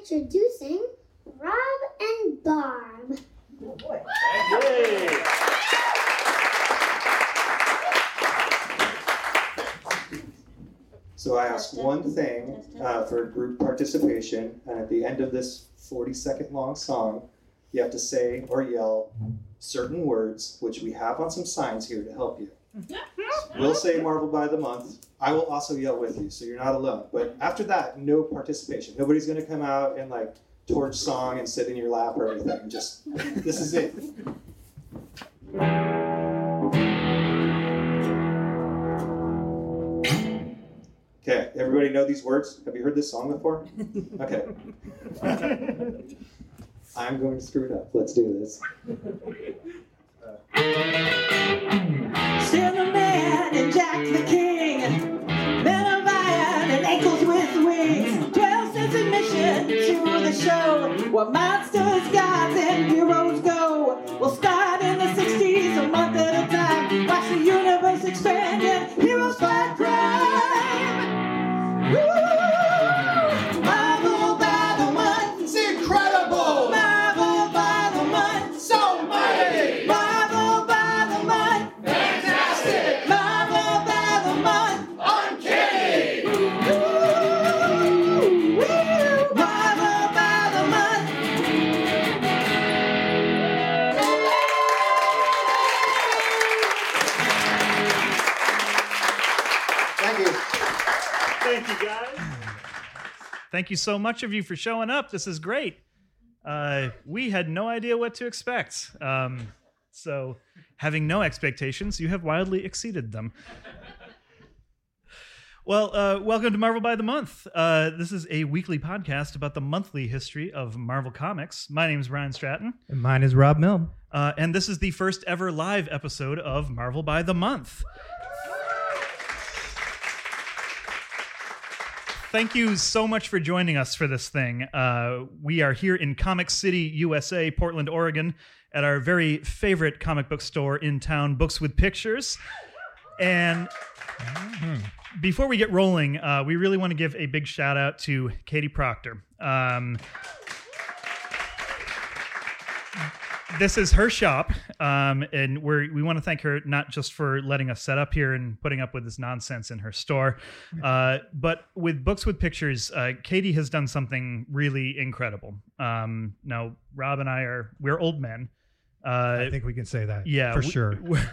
introducing Rob and Barb. Yay! So I ask one thing uh, for group participation, and at the end of this 40 second long song, you have to say or yell certain words, which we have on some signs here to help you. Mm-hmm. We'll say Marvel by the month. I will also yell with you, so you're not alone. But after that, no participation. Nobody's going to come out and like torch song and sit in your lap or anything. Just this is it. Okay, everybody know these words? Have you heard this song before? Okay. I'm going to screw it up. Let's do this. Uh. Stan the Man and Jack the King. Of iron and ankles with wings. Twelve cents admission to the show. Where monsters, gods, and heroes go. Thank you so much of you for showing up. This is great. Uh, we had no idea what to expect. Um, so, having no expectations, you have wildly exceeded them. Well, uh, welcome to Marvel by the Month. Uh, this is a weekly podcast about the monthly history of Marvel Comics. My name is Brian Stratton, And mine is Rob Milne. uh, and this is the first ever live episode of Marvel by the Month. Thank you so much for joining us for this thing. Uh, we are here in Comic City, USA, Portland, Oregon, at our very favorite comic book store in town, Books with Pictures. And before we get rolling, uh, we really want to give a big shout out to Katie Proctor. Um, this is her shop, um, and we're, we want to thank her not just for letting us set up here and putting up with this nonsense in her store, uh, but with Books with Pictures, uh, Katie has done something really incredible. Um, now, Rob and I are we're old men. Uh, I think we can say that. yeah, for we- sure.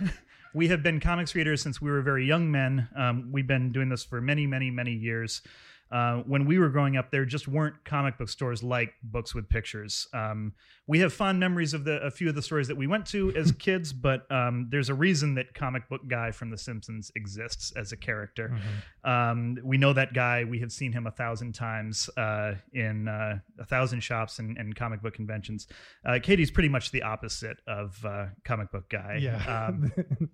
We have been comics readers since we were very young men. Um, we've been doing this for many, many, many years. Uh, when we were growing up, there just weren't comic book stores like Books with Pictures. Um, we have fond memories of the a few of the stores that we went to as kids, but um, there's a reason that comic book guy from The Simpsons exists as a character. Mm-hmm. Um, we know that guy. We have seen him a thousand times uh, in uh, a thousand shops and, and comic book conventions. Uh, Katie's pretty much the opposite of uh, comic book guy. Yeah. Um,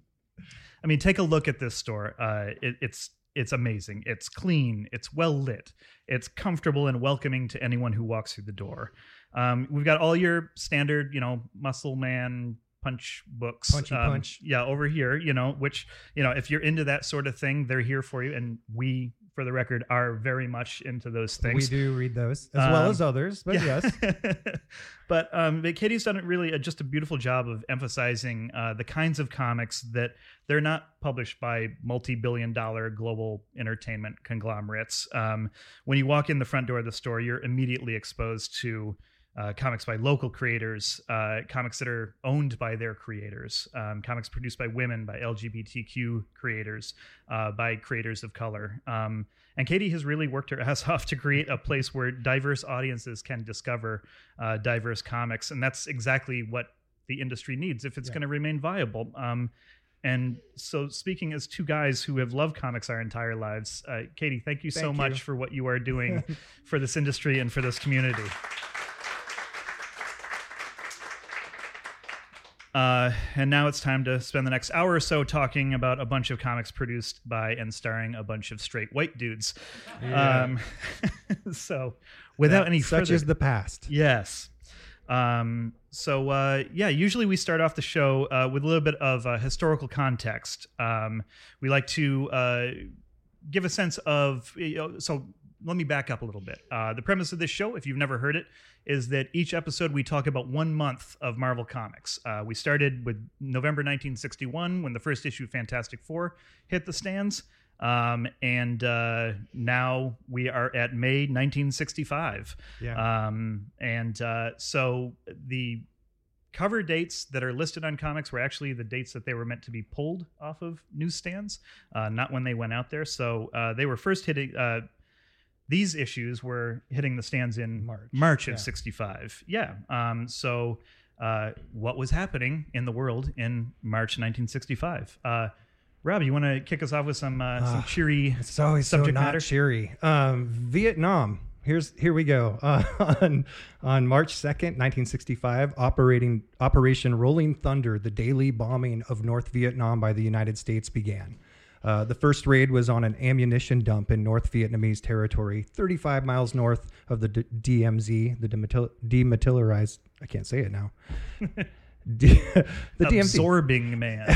I mean, take a look at this store. Uh, it, it's it's amazing. It's clean. It's well lit. It's comfortable and welcoming to anyone who walks through the door. Um, we've got all your standard, you know, muscle man punch books. Punchy um, punch. Yeah, over here, you know, which you know, if you're into that sort of thing, they're here for you. And we, for the record, are very much into those things. we do read those as well Um, as others, but Yeah. yes. but um, but Katie's done really uh, just a beautiful job of emphasizing uh, the kinds of comics that they're not published by multi-billion-dollar global entertainment conglomerates. Um, when you walk in the front door of the store, you're immediately exposed to. Uh, comics by local creators, uh, comics that are owned by their creators, um, comics produced by women, by LGBTQ creators, uh, by creators of color. Um, and Katie has really worked her ass off to create a place where diverse audiences can discover uh, diverse comics, and that's exactly what the industry needs if it's Yeah. going to remain viable. Um, and so, speaking as two guys who have loved comics our entire lives, uh, Katie, thank you so Thank much for what you are doing for this industry and for this community. Uh, and now it's time to spend the next hour or so talking about a bunch of comics produced by and starring a bunch of straight white dudes. Yeah. Um, so, without That- any such further, is the past. Yes. Um, so uh, yeah, usually we start off the show uh, with a little bit of uh, historical context. Um, we like to uh, give a sense of you know, so let me back up a little bit. Uh, the premise of this show, if you've never heard it, is that each episode we talk about one month of Marvel Comics. Uh, we started with November 1961 when the first issue of Fantastic Four hit the stands. Um, and uh, now we are at May 1965. Yeah. Um, and uh, so the cover dates that are listed on comics were actually the dates that they were meant to be pulled off of newsstands, uh, not when they went out there. So uh, they were first hitting. Uh, these issues were hitting the stands in March. March of Yeah. '65. Yeah. Um, so, uh, what was happening in the world in March 1965? Uh, Rob, you want to kick us off with some uh, some cheery It's always subject so not matter? cheery. Um, Vietnam. Here's here we go. Uh, on on March second, nineteen sixty five, operating Operation Rolling Thunder, the daily bombing of North Vietnam by the United States began. Uh, the first raid was on an ammunition dump in North Vietnamese territory, 35 miles north of the D- DMZ, the dematil- demilitarized. I can't say it now. D- the DMZ. absorbing man.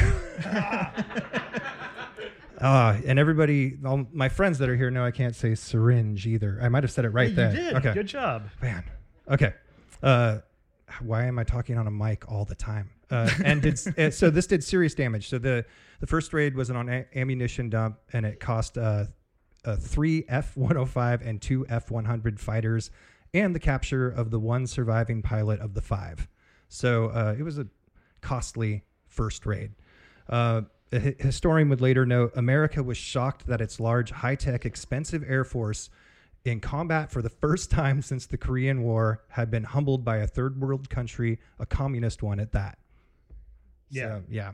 Uh, and everybody, all my friends that are here know I can't say syringe either. I might have said it right you there. did. Okay. Good job. Man. Okay. Uh, why am I talking on a mic all the time? Uh, and did, uh, so this did serious damage. So the the first raid was on an ammunition dump, and it cost uh, uh, three F one hundred five and two F one hundred fighters, and the capture of the one surviving pilot of the five. So uh, it was a costly first raid. Uh, a hi- historian would later note America was shocked that its large, high tech, expensive Air Force in combat for the first time since the Korean War had been humbled by a third world country, a communist one at that. Yeah. So, yeah.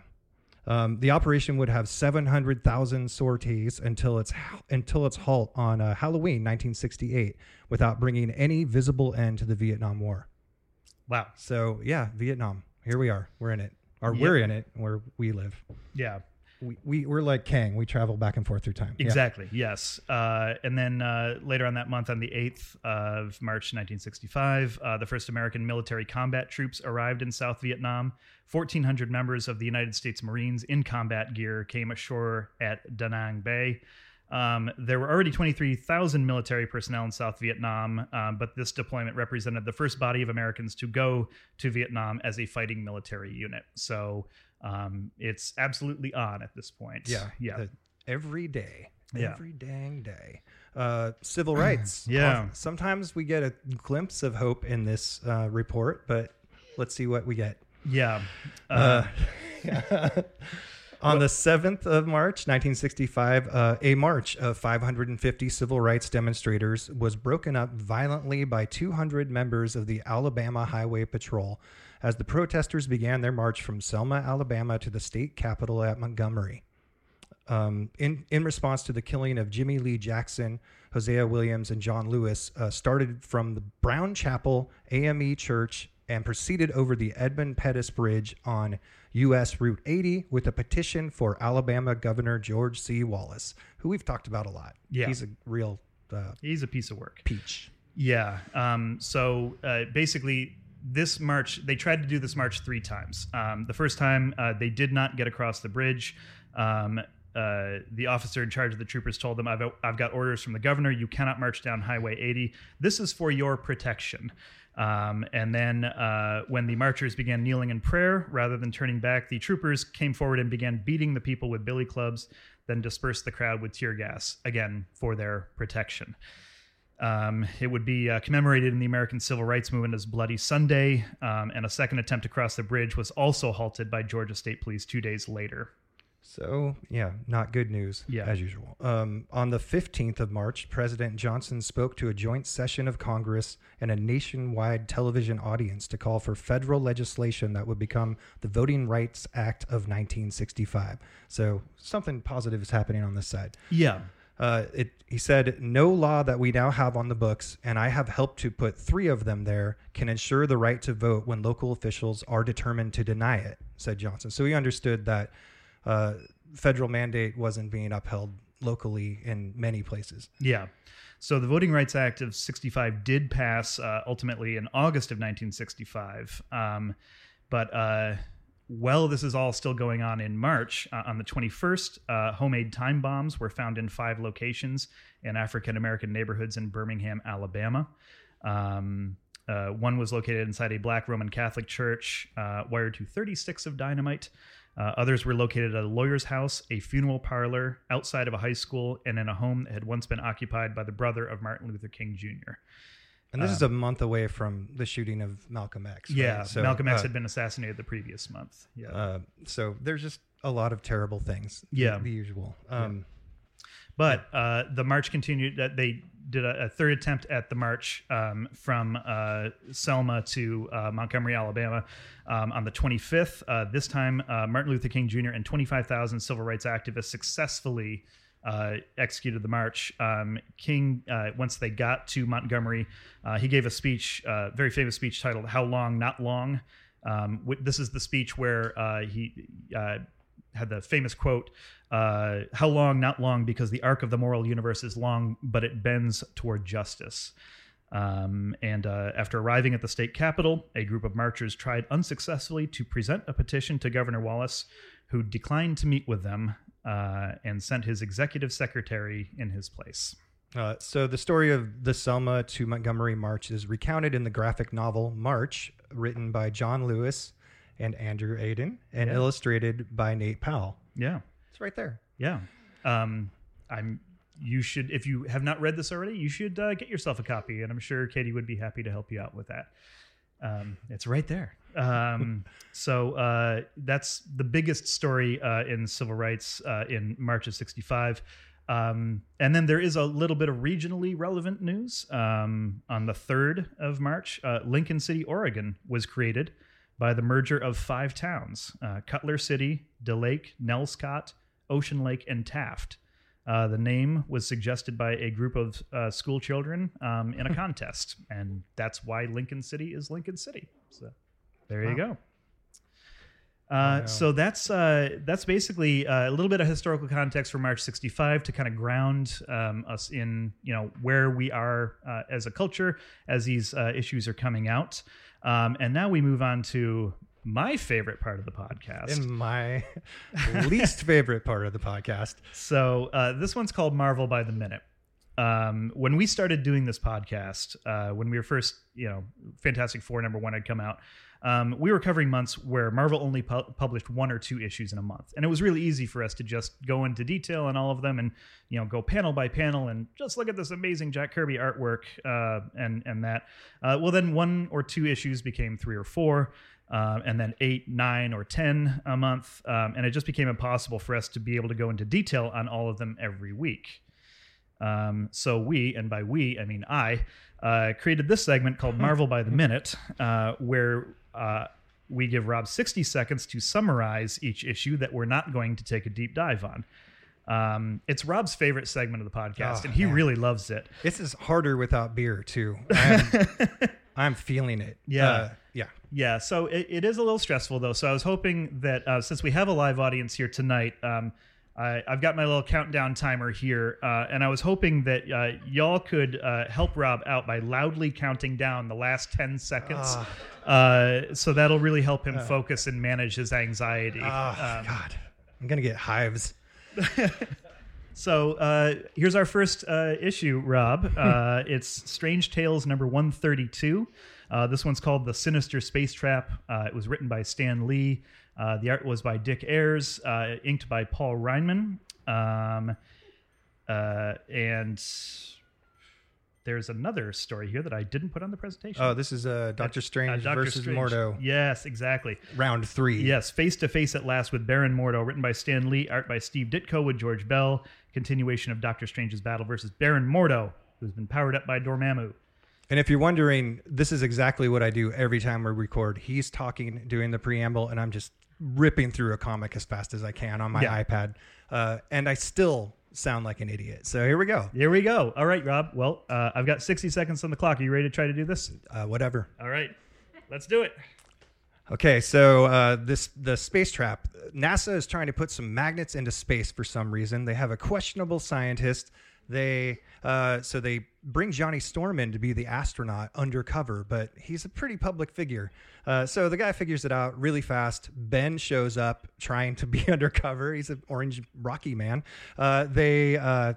Um, the operation would have 700,000 sorties until its until its halt on uh, Halloween 1968, without bringing any visible end to the Vietnam War. Wow. So yeah, Vietnam. Here we are. We're in it. Or Yep. we're in it where we live. Yeah. We, we we're like Kang. We travel back and forth through time. Yeah. Exactly. Yes. Uh, and then uh, later on that month, on the 8th of March 1965, uh, the first American military combat troops arrived in South Vietnam. 1,400 members of the United States Marines in combat gear came ashore at Da Nang Bay. Um, there were already 23,000 military personnel in South Vietnam, um, but this deployment represented the first body of Americans to go to Vietnam as a fighting military unit. So um, it's absolutely on at this point. Yeah. Yeah. The- every day. Yeah. Every dang day. Uh, civil rights. Yeah. Sometimes we get a glimpse of hope in this uh, report, but let's see what we get. Yeah. Uh, On the 7th of March, 1965, uh, a march of 550 civil rights demonstrators was broken up violently by 200 members of the Alabama Highway Patrol as the protesters began their march from Selma, Alabama to the state capitol at Montgomery. Um, in, in response to the killing of Jimmy Lee Jackson, Hosea Williams, and John Lewis, uh, started from the Brown Chapel AME Church and proceeded over the Edmund Pettus Bridge on U.S. Route 80 with a petition for Alabama Governor George C. Wallace, who we've talked about a lot. Yeah. He's a real uh, he's a piece of work. peach. Yeah. Um, so uh, basically, this march, they tried to do this march three times. Um, the first time, uh, they did not get across the bridge. Um, uh, the officer in charge of the troopers told them, I've, I've got orders from the governor. You cannot march down Highway 80. This is for your protection. Um, and then uh, when the marchers began kneeling in prayer, rather than turning back, the troopers came forward and began beating the people with billy clubs, then dispersed the crowd with tear gas, again, for their protection. Um, it would be uh, commemorated in the American Civil Rights Movement as Bloody Sunday, um, and a second attempt to cross the bridge was also halted by Georgia State Police two days later. So, yeah, not good news, Yeah. as usual. Um, on the 15th of March, President Johnson spoke to a joint session of Congress and a nationwide television audience to call for federal legislation that would become the Voting Rights Act of 1965. So, something positive is happening on this side. Yeah. Uh, it, he said, No law that we now have on the books, and I have helped to put three of them there, can ensure the right to vote when local officials are determined to deny it, said Johnson. So he understood that uh, federal mandate wasn't being upheld locally in many places. Yeah. So the Voting Rights Act of 65 did pass uh, ultimately in August of 1965. Um, but uh, well, this is all still going on in March. Uh, on the 21st, uh, homemade time bombs were found in five locations in African American neighborhoods in Birmingham, Alabama. Um, uh, one was located inside a black Roman Catholic church, uh, wired to 30 sticks of dynamite. Uh, others were located at a lawyer's house, a funeral parlor, outside of a high school, and in a home that had once been occupied by the brother of Martin Luther King Jr. And this is a month away from the shooting of Malcolm X. right? Yeah, So, Malcolm X uh, had been assassinated the previous month. Yeah. Uh, so there's just a lot of terrible things. Yeah. the, the usual. Um, But uh, the march continued. That they did a, a third attempt at the march um, from uh, Selma to uh, Montgomery, Alabama, um, on the 25th. Uh, this time, uh, Martin Luther King Jr. and 25,000 civil rights activists successfully uh, executed the march. Um, King, uh, once they got to Montgomery, uh, he gave a speech, uh, very famous speech titled "How Long, Not Long." Um, this is the speech where uh, he uh, had the famous quote uh, how long not long because the arc of the moral universe is long but it bends toward justice um, and after arriving at the state capitol a group of marchers tried unsuccessfully to present a petition to governor wallace who declined to meet with them uh, and sent his executive secretary in his place Uh, so the story of the Selma to Montgomery March is recounted in the graphic novel March, written by John Lewis and Andrew Aydin, and Yeah. illustrated by Nate Powell. yeah It's right there. yeah um, i'm you should if you have not read this already you should uh, get yourself a copy and i'm sure katie would be happy to help you out with that um, it's right there um, so uh, that's the biggest story uh, in civil rights uh, in march of 65 um, and then there is a little bit of regionally relevant news um, on the 3rd of march uh, lincoln city oregon was created by the merger of five towns uh, cutler city delake nelscott ocean lake and taft uh, the name was suggested by a group of uh, school children um, in a contest, and that's why Lincoln City is Lincoln City. So there you go. Uh. So that's uh, that's basically uh, a little bit of historical context for March '65 to kind of ground um, us in you know where we are uh, as a culture as these uh, issues are coming out, um, and now we move on to my favorite part of the podcast. And my least favorite part of the podcast. So uh, this one's called Marvel by the Minute. Um, when we started doing this podcast, uh, when we were first, you know, Fantastic Four number one had come out, um, we were covering months where Marvel only pu- published one or two issues in a month, and it was really easy for us to just go into detail on all of them and you know go panel by panel and just look at this amazing Jack Kirby artwork uh, and and that. Uh, well, then one or two issues became three or four um, and then eight, nine, or 10 a month. Um, and it just became impossible for us to be able to go into detail on all of them every week. Um, so we, and by we, I mean I, uh, created this segment called Marvel by the Minute, uh, where uh, we give Rob 60 seconds to summarize each issue that we're not going to take a deep dive on. Um, it's Rob's favorite segment of the podcast, Oh, and he man. really loves it. This is harder without beer too. I'm, I'm feeling it. Yeah. Uh, yeah. Yeah, so it, it is a little stressful though. So I was hoping that uh, since we have a live audience here tonight, um, I, I've got my little countdown timer here, uh, and I was hoping that uh, y'all could uh, help Rob out by loudly counting down the last ten seconds. Uh, so that'll really help him focus and manage his anxiety. Oh Um, God, I'm gonna get hives. So uh, here's our first uh, issue, Rob. Uh, it's Strange Tales number 132. Uh, this one's called The Sinister Space Trap. Uh, it was written by Stan Lee. Uh, the art was by Dick Ayers, uh, inked by Paul Reinman. Um, uh, and there's another story here that I didn't put on the presentation. Oh, this is uh, Doctor Uh, Strange Doctor versus Strange. Mordo, Yes, exactly. round three. Yes, Face to Face at Last with Baron Mordo, written by Stan Lee, art by Steve Ditko with George Bell. Continuation of Doctor Strange's battle versus Baron Mordo, who's been powered up by Dormammu. And if you're wondering, this is exactly what I do every time we record. He's talking, doing the preamble, and I'm just ripping through a comic as fast as I can on my Yeah. iPad. Uh, and I still sound like an idiot. So here we go. Here we go. All right, Rob. Well, uh, I've got 60 seconds on the clock. Are you ready to try to do this? Uh, whatever. All right, let's do it. Okay, so uh, this the space trap. NASA is trying to put some magnets into space for some reason. They have a questionable scientist They uh, so they bring Johnny Storm in to be the astronaut undercover, but he's a pretty public figure. Uh, so the guy figures it out really fast. Ben shows up trying to be undercover. He's an orange Rocky man. Uh, they uh,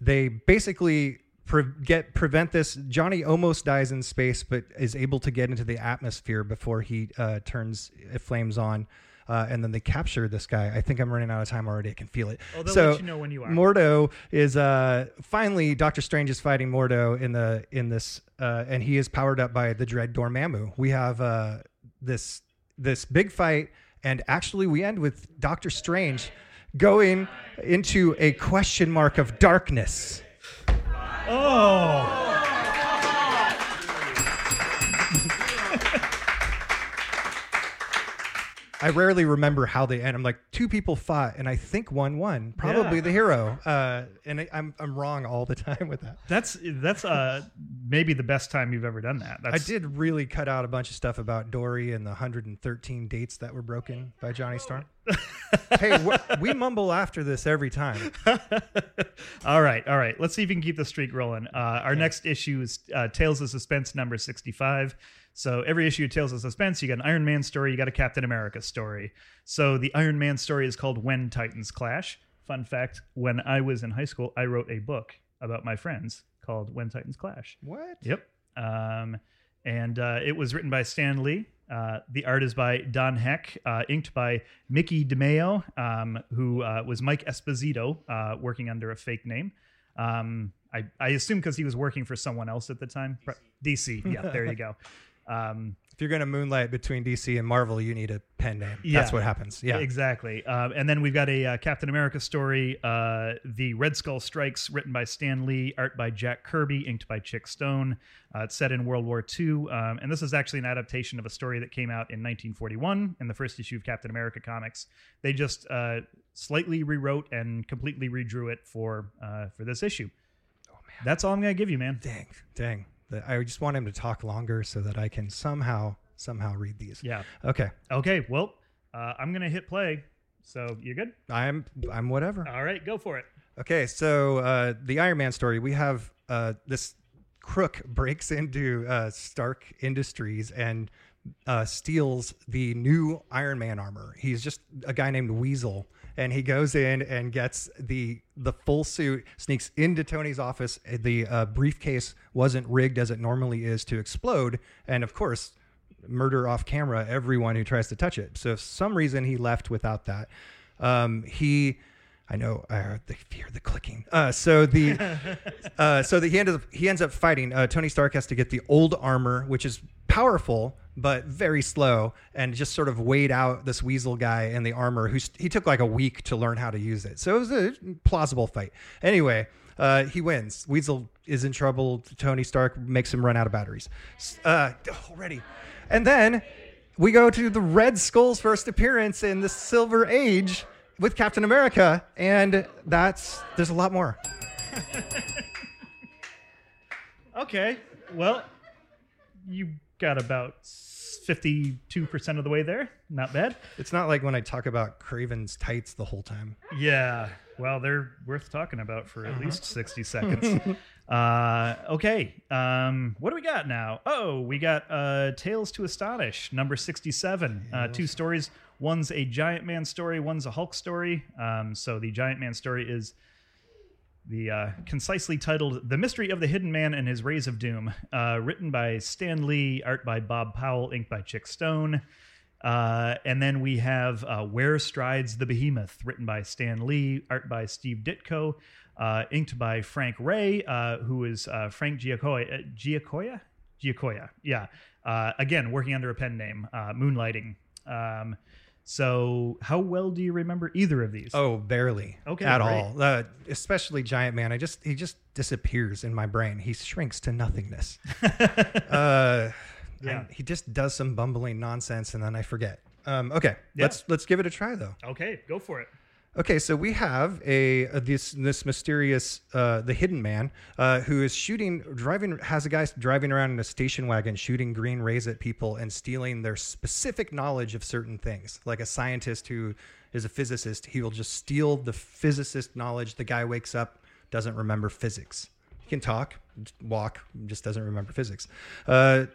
they basically pre- get prevent this. Johnny almost dies in space, but is able to get into the atmosphere before he uh, turns uh, flames on. Uh, and then they capture this guy. I think I'm running out of time already. I can feel it. Oh, they'll so let you know when you are. Mordo is uh, finally Doctor Strange is fighting Mordo in the in this, uh, and he is powered up by the Dread Dormammu. We have uh, this this big fight, and actually we end with Doctor Strange going into a question mark of darkness. Oh. I rarely remember how they end. I'm like, two people fought, and I think one won. Probably Yeah. the hero. Uh, and I, I'm I'm wrong all the time with that. That's that's uh maybe the best time you've ever done that. I did really cut out a bunch of stuff about Dorrie and the 113 dates that were broken by Johnny Storm. hey, we mumble after this every time. all right, all right. Let's see if we can keep the streak rolling. Uh, our next issue is uh, Tales of Suspense number 65. So every issue of Tales of Suspense, you got an Iron Man story, you got a Captain America story. So the Iron Man story is called When Titans Clash. Fun fact: When I was in high school, I wrote a book about my friends called When Titans Clash. What? Yep. Um, and uh, it was written by Stan Lee. Uh, the art is by Don Heck, uh, inked by Mickey DeMeo, um, who uh, was Mike Esposito, uh, working under a fake name. Um, I, I assume because he was working for someone else at the time. Pro- DC. Yeah, there you go. Um, If you're going to moonlight between DC and Marvel, you need a pen name. Yeah. That's what happens. Yeah. Exactly. Um, and then we've got a uh, Captain America story, uh, The Red Skull Strikes, written by Stan Lee, art by Jack Kirby, inked by Chick Stone. Uh, it's set in World War II. Um, and this is actually an adaptation of a story that came out in 1941 in the first issue of Captain America comics. They just uh, slightly rewrote and completely redrew it for uh, for this issue. That's all I'm going to give you, man. Dang. Dang. The- I just want him to talk longer so that I can somehow, somehow read these. Yeah. Okay. Okay. Well, uh, I'm going to hit play. So you're good? I'm, I'm whatever. All right. Go for it. Okay, so uh, the Iron Man story, we have uh, this crook breaks into uh, Stark Industries and uh, steals the new Iron Man armor. He's just a guy named Weasel, and he goes in and gets the the full suit, sneaks into Tony's office. The uh, briefcase wasn't rigged as it normally is to explode, and of course, murder off camera everyone who tries to touch it. So, some reason, he left without that. Um, he I know I heard the fear the clicking. Uh, so the uh, so the, he ends up he ends up fighting. Uh, Tony Stark has to get the old armor, which is powerful but very slow, and just sort of wait out this Weasel guy in the armor. Who he took like a week to learn how to use it. So it was a plausible fight. Anyway. Uh, he wins. Weasel is in trouble. Tony Stark makes him run out of batteries. Uh, already. And then we go to the Red Skull's first appearance in the Silver Age with Captain America, and that's there's a lot more. Okay. Well, you got about 52% of the way there. Not bad. It's not like when I talk about Kraven's tights the whole time. Yeah. Well, they're worth talking about for at least 60 seconds. uh, okay. Um, what do we got now? Oh, we got uh, Tales to Astonish, number 67. Uh, two stories. One's a Giant Man story, one's a Hulk story. Um, so the Giant Man story is the uh, concisely titled "The Mystery of the Hidden Man and His Rays of Doom," uh, written by Stan Lee, art by Bob Powell, ink by Chick Stone. Uh, and then we have uh, "Where Strides the Behemoth," written by Stan Lee, art by Steve Ditko, uh, inked by Frank Ray, uh, who is Frank Giacoia. Giacoia? Giacoia, yeah. Again, working under a pen name, moonlighting. Um, so, how well do you remember either of these? Oh, barely. Okay, At great. all. Uh, especially Giant Man. I just he just disappears in my brain. He shrinks to nothingness. uh, Yeah. He just does some bumbling nonsense, and then I forget. Um, okay, let's let's give it a try though. Okay, go for it. Okay, so we have a, a this this mysterious uh, the hidden man uh, who is shooting driving has a guy driving around in a station wagon shooting green rays at people and stealing their specific knowledge of certain things. Like a scientist who is a physicist, he will just steal the physicist knowledge. The guy wakes up doesn't remember physics. He can talk, walk, just doesn't remember physics. Uh,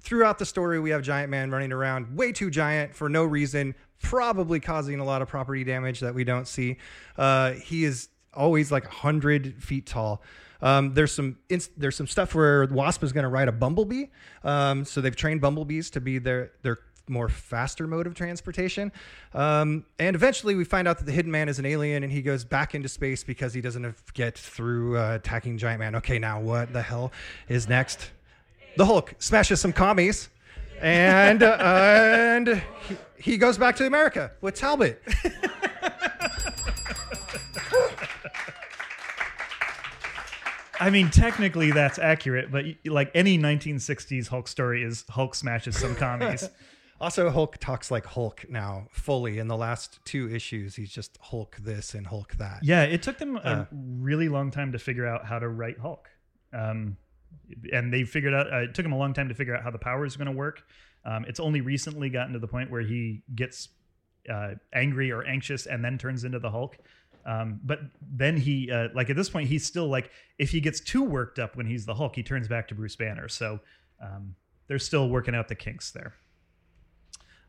throughout the story, we have Giant Man running around, way too giant for no reason, probably causing a lot of property damage that we don't see. Uh, he is always like 100 feet tall. Um, there's some there's some stuff where Wasp is going to ride a bumblebee. Um, so they've trained bumblebees to be their their more faster mode of transportation. Um, and eventually we find out that the hidden man is an alien and he goes back into space because he doesn't get through uh, attacking giant man. Okay, now what the hell is next? The Hulk smashes some commies and uh, and he, he goes back to America with Talbot. I mean, technically that's accurate, but like any 1960s Hulk story is Hulk smashes some commies. Also, Hulk talks like Hulk now fully. In the last two issues, he's just Hulk this and Hulk that. yeah, it took them a Uh. really long time to figure out how to write Hulk. Um, and they figured out, uh, it took him a long time to figure out how the power is going to work. Um, it's only recently gotten to the point where he gets uh, angry or anxious and then turns into the Hulk. Um, but then he, uh, like at this point, he's still like, if he gets too worked up when he's the Hulk, he turns back to Bruce Banner. So um, they're still working out the kinks there.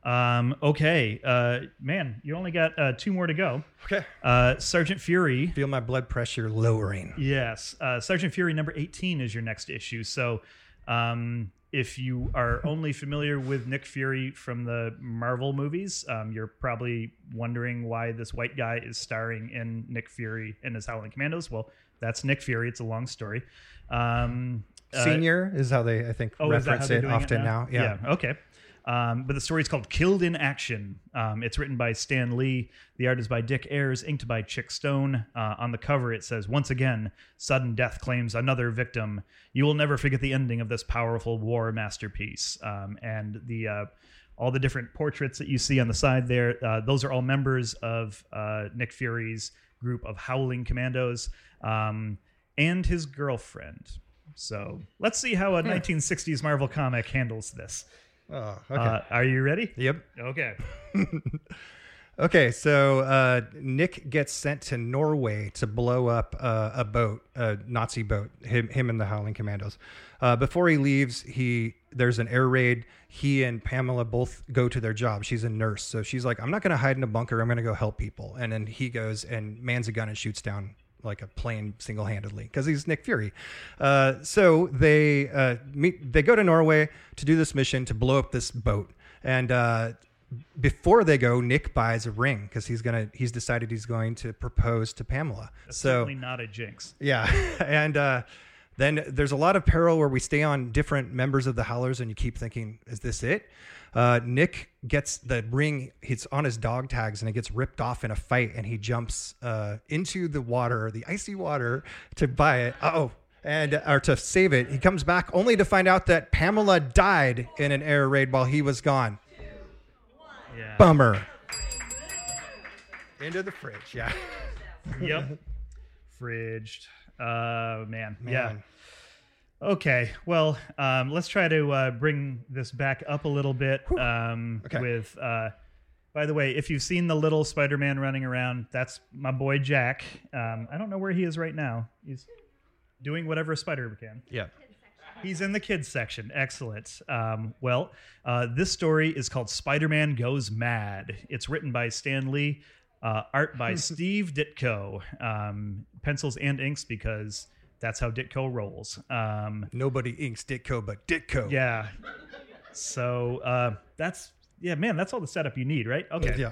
Um, okay, uh, man, you only got uh, two more to go. Okay. Uh, Sergeant Fury. Feel my blood pressure lowering. Yes, uh, Sergeant Fury number 18 is your next issue. So, um, if you are only familiar with Nick Fury from the Marvel movies, um, you're probably wondering why this white guy is starring in Nick Fury and his Howling Commandos. Well, that's Nick Fury. It's a long story. Um, uh, Senior is how they, I think, Oh, is that how reference it often now. Yeah. Okay. Um, but the story is called Killed in Action. Um, it's written by Stan Lee. The art is by Dick Ayers, inked by Chick Stone. Uh, on the cover, it says, Once again, sudden death claims another victim. You will never forget the ending of this powerful war masterpiece. Um, and the. Uh, all the different portraits that you see on the side there, uh, those are all members of uh, Nick Fury's group of Howling Commandos um, and his girlfriend. So let's see how a 1960s Marvel comic handles this. Oh, okay. Uh, are you ready? yep. Okay. Okay, so uh, Nick gets sent to Norway to blow up uh, a boat, a Nazi boat. Him, him and the Howling Commandos. Uh, before he leaves, he there's an air raid. He and Pamela both go to their job. She's a nurse, so she's like, "I'm not going to hide in a bunker. I'm going to go help people." And then he goes and mans a gun and shoots down like a plane single-handedly because he's Nick Fury. Uh, so they uh, meet. They go to Norway to do this mission to blow up this boat, and uh, before they go, Nick buys a ring because he's gonna. He's decided he's going to propose to Pamela. That's so certainly not a jinx. yeah, and uh, then there's a lot of peril where we stay on different members of the Howlers, and you keep thinking, "Is this it?" Uh, Nick gets the ring. It's on his dog tags, and it gets ripped off in a fight, and he jumps uh, into the water, the icy water, to buy it. Oh. And or to save it, he comes back only to find out that Pamela died in an air raid while he was gone. Yeah. Bummer. Into the fridge, yeah. yep. Fridged. Uh, man. Yeah. Okay. Well, um, let's try to uh, bring this back up a little bit. Um, Okay. With, uh, by the way, if you've seen the little Spider-Man running around, that's my boy Jack. Um, I don't know where he is right now. He's doing whatever a spider can. Yeah. He's in the kids section. Excellent. Um, well, uh, this story is called Spider Man Goes Mad. It's written by Stan Lee, uh, art by Steve Ditko, um, pencils and inks because that's how Ditko rolls. Um, Nobody inks Ditko but Ditko. yeah. So uh, that's, yeah, man, that's all the setup you need, right? Okay. Yeah.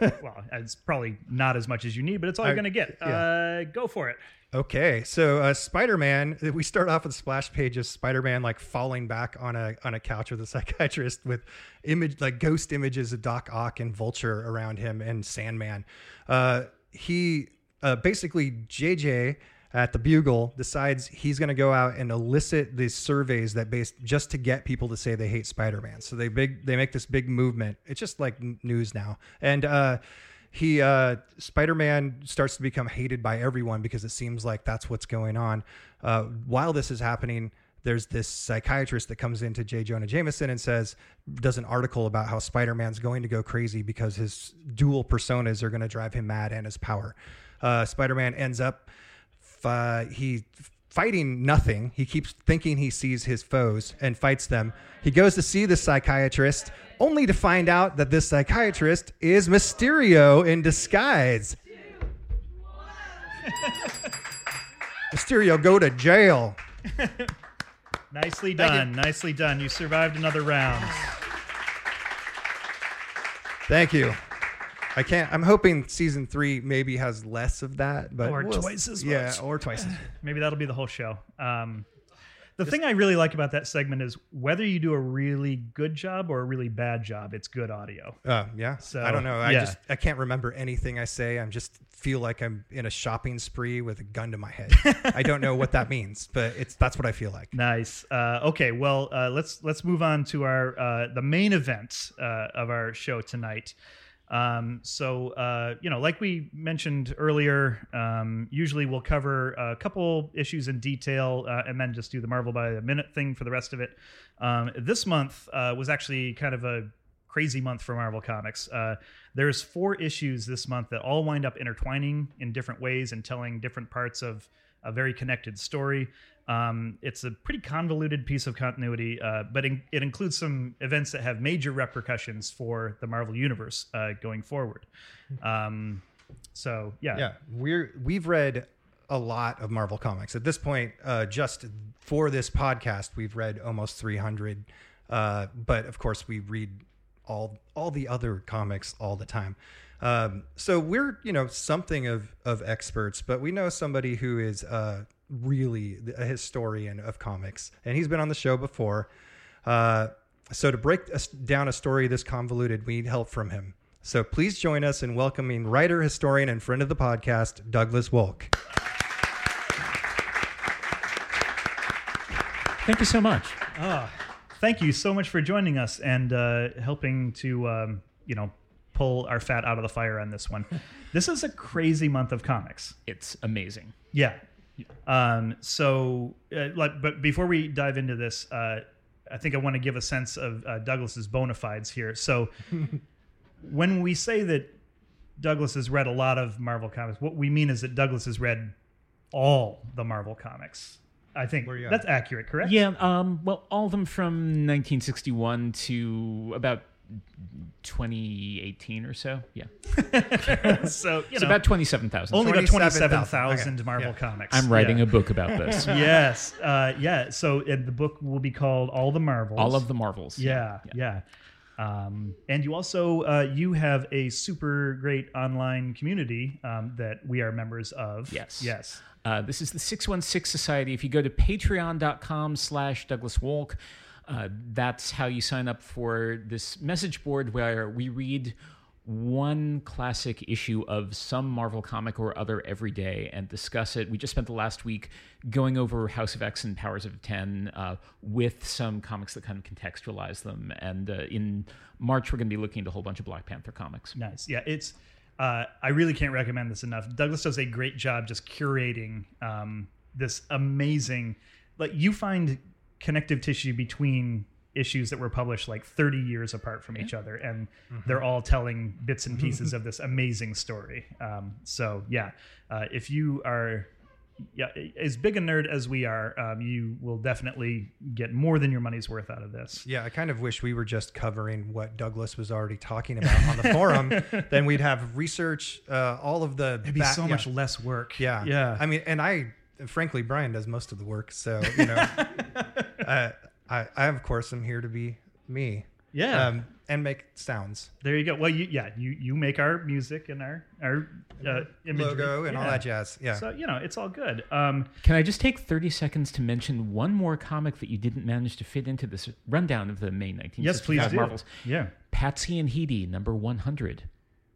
Well, it's probably not as much as you need, but it's all you're going to get. yeah. Uh, go for it. Okay, so uh, Spider-Man. We start off with a splash page of Spider-Man like falling back on a on a couch with a psychiatrist with image like ghost images of Doc Ock and Vulture around him and Sandman. Uh, he uh, basically JJ at the Bugle decides he's going to go out and elicit these surveys that based just to get people to say they hate Spider-Man. So they big they make this big movement. It's just like news now, and. uh he uh, spider-man starts to become hated by everyone because it seems like that's what's going on uh, while this is happening there's this psychiatrist that comes into j jonah jameson and says does an article about how spider-man's going to go crazy because his dual personas are going to drive him mad and his power uh, spider-man ends up uh, he fighting nothing. He keeps thinking he sees his foes and fights them. He goes to see the psychiatrist, only to find out that this psychiatrist is Mysterio in disguise. Mysterio, go to jail. Nicely done. Nicely done. You survived another round. Thank you. I can't. I'm hoping season three maybe has less of that, but Or we'll- twice as Yeah, much. or twice as. Maybe that'll be the whole show. Um, the thing I really like about that segment is whether you do a really good job or a really bad job, it's good audio. Uh, yeah. So, I don't know. I yeah. just I can't remember anything I say. I'm just feel like I'm in a shopping spree with a gun to my head. I don't know what that means, but it's that's what I feel like. Nice. Uh, okay, well, uh, let's let's move on to our uh, the main event uh, of our show tonight. Um, so, uh, you know, like we mentioned earlier, um, usually we'll cover a couple issues in detail uh, and then just do the Marvel by the minute thing for the rest of it. Um, this month uh, was actually kind of a crazy month for Marvel Comics. Uh, there's four issues this month that all wind up intertwining in different ways and telling different parts of a very connected story. Um, it's a pretty convoluted piece of continuity, uh, but in, it includes some events that have major repercussions for the Marvel Universe uh, going forward. Um, so, yeah. Yeah, we're we've read a lot of Marvel comics at this point. Uh, just for this podcast, we've read almost 300. Uh, but of course, we read all all the other comics all the time. Um, so we're you know something of of experts, but we know somebody who is uh, really a historian of comics, and he's been on the show before. Uh, so to break down a story this convoluted, we need help from him. So please join us in welcoming writer, historian, and friend of the podcast, Douglas Wolk. Thank you so much. Ah, thank you so much for joining us and uh, helping to, um, you know, pull our fat out of the fire on this one. this is a crazy month of comics. It's amazing. Yeah. Um, so, uh, like, but before we dive into this, uh, I think I want to give a sense of uh, Douglas's bona fides here. So, when we say that Douglas has read a lot of Marvel comics, what we mean is that Douglas has read all the Marvel comics. I think Where you at? that's accurate, correct? Yeah, um, well, all of them from 1961 to about 2018 or so. Yeah, so you it's know, about 27,000. only about 27,000. Okay. Marvel Yeah. comics. I'm writing Yeah. a book about this. yes, uh, yeah. So uh, the book will be called All the Marvels. all of the Marvels. Yeah, yeah. Um, and you also uh, you have a super great online community um, that we are members of. Yes. Yes. Uh, this is the 616 Society. If you go to patreon.com slash Douglas Wolk, uh, that's how you sign up for this message board where we read one classic issue of some Marvel comic or other every day and discuss it. We just spent the last week going over House of X and Powers of 10 uh, with some comics that kind of contextualize them. And uh, in March, we're going to be looking at a whole bunch of Black Panther comics. Nice. Yeah, it's. Uh, I really can't recommend this enough. Douglas does a great job just curating um, this amazing. Like you find connective tissue between issues that were published like 30 years apart from each other, and they're all telling bits and pieces of this amazing story. Um, so yeah, uh, if you are yeah as big a nerd as we are, um, you will definitely get more than your money's worth out of this. Yeah, I kind of wish we were just covering what Douglas was already talking about on the forum. Then we'd have research, uh, all of the. It'd be back- so yeah. much less work. Yeah, yeah. I mean, and I, frankly, Brian does most of the work, so you know, uh, I, I of course am here to be me. Yeah. um, and make sounds, There you go. Well, you yeah, you you make our music and our our uh, imagery. logo, and all that jazz. Yeah, So you know, it's all good. Um, Can I just take 30 seconds to mention one more comic that you didn't manage to fit into this rundown of the May nineteenth? yes, please do. Marvels? Yeah. Patsy and Hedy, number 100.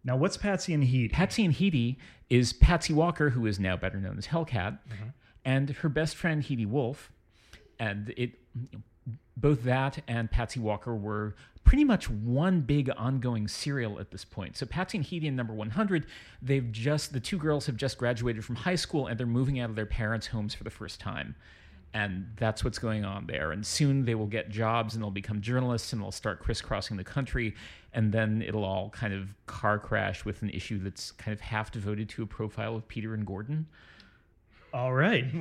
Now, what's Patsy and Hedy? Patsy and Hedy is Patsy Walker, who is now better known as Hellcat, Mm-hmm. and her best friend Hedy Wolfe. And it, both that and Patsy Walker were pretty much one big ongoing serial at this point. So Patsy and Hedy in number 100, they've just the two girls have just graduated from high school and they're moving out of their parents' homes for the first time. And that's what's going on there. And soon they will get jobs and they'll become journalists and they'll start crisscrossing the country. And then it'll all kind of car crash with an issue that's kind of half devoted to a profile of Peter and Gordon. All right.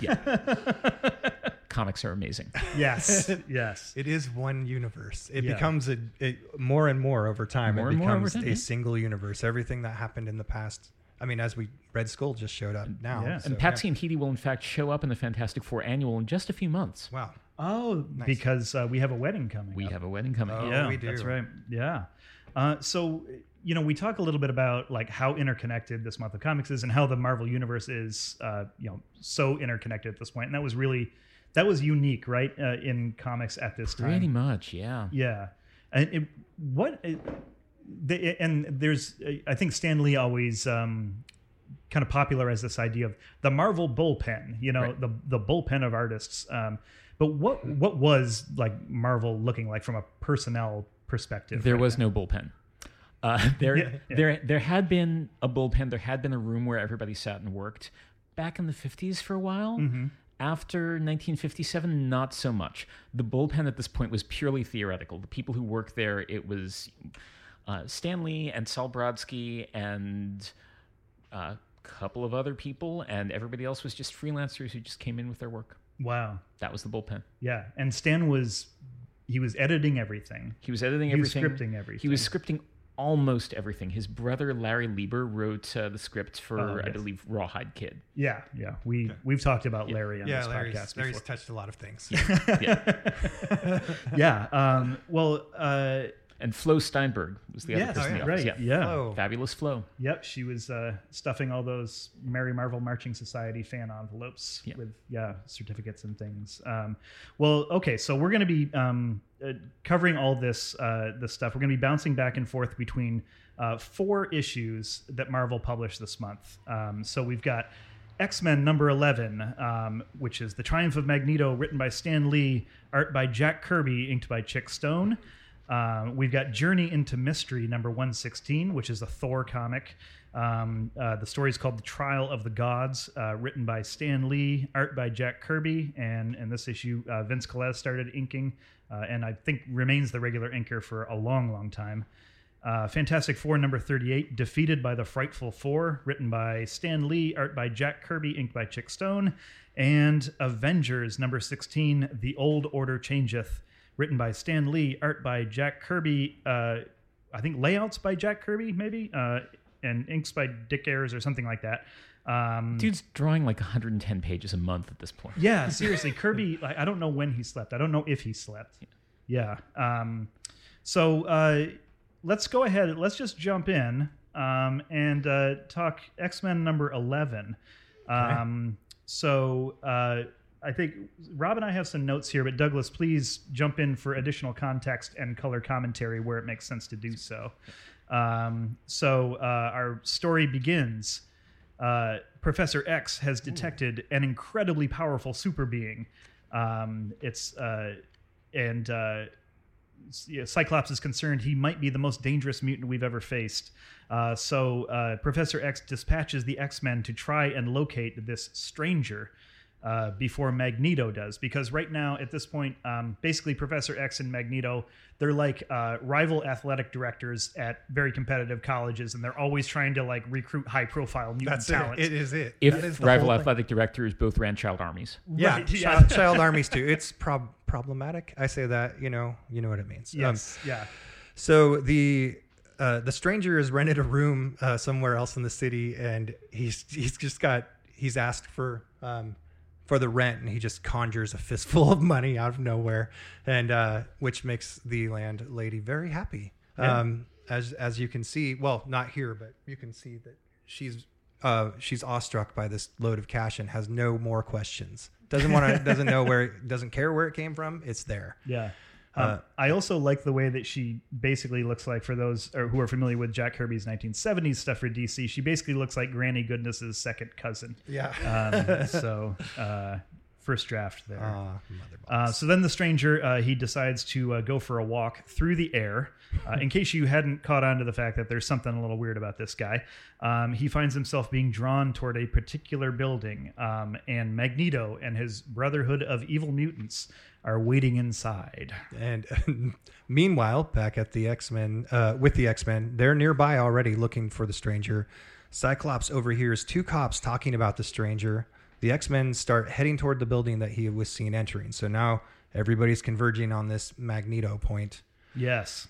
Yeah. Comics are amazing. yes. Yes. It is one universe. It Yeah. becomes a, it, more and more over time. More it and more over becomes time, a yeah. single universe. Everything that happened in the past. I mean, as we Red Skull just showed up now. Yeah. so, And Patsy and Petey will, in fact, show up in the Fantastic Four annual in just a few months. Wow. Oh, because uh, we have a wedding coming. We up. have a wedding coming. Oh, yeah, we do. that's right. Yeah. Uh, so, you know, we talk a little bit about like how interconnected this month of comics is and how the Marvel universe is, uh, you know, so interconnected at this point. And that was really, that was unique, right, uh, in comics at this time. Pretty much, yeah. Yeah, and it, what it, the, and there's I think Stan Lee always um, kind of popularized this idea of the Marvel bullpen. You know, Right. the the bullpen of artists. Um, but what what was like Marvel looking like from a personnel perspective? There right was now? no bullpen. Uh, there, Yeah, yeah. there, there had been a bullpen. There had been a room where everybody sat and worked back in the fifties for a while. Mm-hmm. After 1957, not so much. The bullpen at this point was purely theoretical. The people who worked there, it was uh, Stan Lee and Sol Brodsky and a couple of other people, and everybody else was just freelancers who just came in with their work. Wow. That was the bullpen. Yeah, and Stan was he was editing everything. He was editing everything. He was scripting everything. He was scripting almost everything. His brother Larry Lieber wrote uh, the script for, Oh, I believe, Rawhide Kid. Yeah, yeah. We we've talked about Larry on Yeah, this Larry's, podcast Larry's before. touched a lot of things. yeah. Um, well, uh, And Flo Steinberg was the other Yes, person in the right. Yeah. yeah. Flo. Fabulous Flo. Yep, she was uh, stuffing all those Merry Marvel Marching Society fan envelopes Yeah. with yeah certificates and things. Um, well, okay, so we're going to be um, uh, covering all this uh, this stuff. We're going to be bouncing back and forth between uh, four issues that Marvel published this month. Um, so we've got X Men number eleven, um, which is the Triumph of Magneto, written by Stan Lee, art by Jack Kirby, inked by Chic Stone. Um, we've got Journey into Mystery number 116, which is a Thor comic. Um, uh, the story is called The Trial of the Gods, uh, written by Stan Lee, art by Jack Kirby, and in this issue, uh, Vince Colletta started inking, uh, and I think remains the regular inker for a long, long time. Uh, Fantastic Four number 38, Defeated by the Frightful Four, written by Stan Lee, art by Jack Kirby, inked by Chic Stone. And Avengers number 16, The Old Order Changeth, written by Stan Lee, art by Jack Kirby, uh, I think layouts by Jack Kirby, maybe, uh, and inks by Dick Ayers or something like that. Um, Dude's drawing like 110 pages a month at this point. yeah, seriously, Kirby. Like, I don't know when he slept. I don't know if he slept. Yeah. Um, so uh, let's go ahead. Let's just jump in um, and uh, talk X Men number eleven. Um, So uh, I think Rob and I have some notes here, but Douglas, please jump in for additional context and color commentary where it makes sense to do so. Um, so uh, our story begins. Uh, Professor X has detected an incredibly powerful super being. Um, it's uh, and uh, Cyclops is concerned he might be the most dangerous mutant we've ever faced. Uh, so uh, Professor X dispatches the X Men to try and locate this stranger uh, before Magneto does, because right now at this point, um, basically Professor X and Magneto they're like uh, rival athletic directors at very competitive colleges, and they're always trying to like recruit high profile mutant That's talent. it. It is it. If That is the rival whole thing. athletic directors both ran child armies. Yeah, Right, yeah. Child, child armies too. It's prob- problematic. I say that, you know, you know what it means. Um, Yes, yeah. so the uh, the stranger has rented a room uh, somewhere else in the city, and he's he's just got he's asked for um, for the rent, and he just conjures a fistful of money out of nowhere, and uh, which makes the landlady very happy. Yeah. Um, as as you can see, well, not here, but you can see that she's uh, she's awestruck by this load of cash and has no more questions. Doesn't want to doesn't know where doesn't care where it came from. It's there. Yeah. Um, I also like the way that she basically looks like, for those or who are familiar with Jack Kirby's 1970s stuff for DC, she basically looks like Granny Goodness's second cousin. Yeah. Um, so, uh, first draft there. Mother Uh, so then the stranger uh, he decides to uh, go for a walk through the air. Uh, in case you hadn't caught on to the fact that there's something a little weird about this guy, um, he finds himself being drawn toward a particular building, um, and Magneto and his Brotherhood of Evil Mutants are waiting inside. And meanwhile, back at the X Men, uh, with the X Men, they're nearby already looking for the stranger. Cyclops overhears two cops talking about the stranger. the X Men start heading toward the building that he was seen entering. So now everybody's converging on this Magneto point. Yes.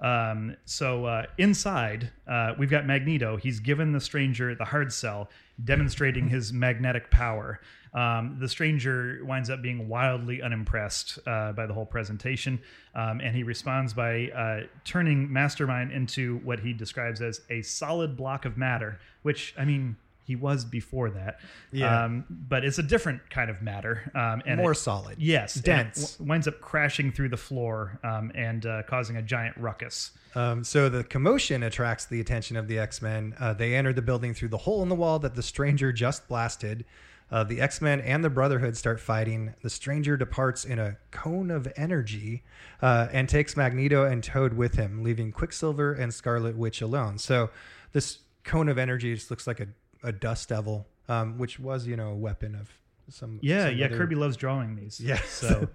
Um, so uh, inside, uh, we've got Magneto. He's given the stranger the hard cell, demonstrating his magnetic power. Um, the stranger winds up being wildly unimpressed uh, by the whole presentation, um, and he responds by uh, turning Mastermind into what he describes as a solid block of matter, which, I mean, he was before that. Yeah. Um, but it's a different kind of matter. Um, and More it- solid. Yes, Dense. w- winds up crashing through the floor um, and uh, causing a giant ruckus. Um, so the commotion attracts the attention of the X Men. Uh, they enter the building through the hole in the wall that the stranger just blasted. Uh, the X Men and the Brotherhood start fighting. The stranger departs in a cone of energy uh, and takes Magneto and Toad with him, leaving Quicksilver and Scarlet Witch alone. So this cone of energy just looks like a, a dust devil, um, which was, you know, a weapon of some. Yeah, some yeah. other- Kirby loves drawing these. Yeah. So,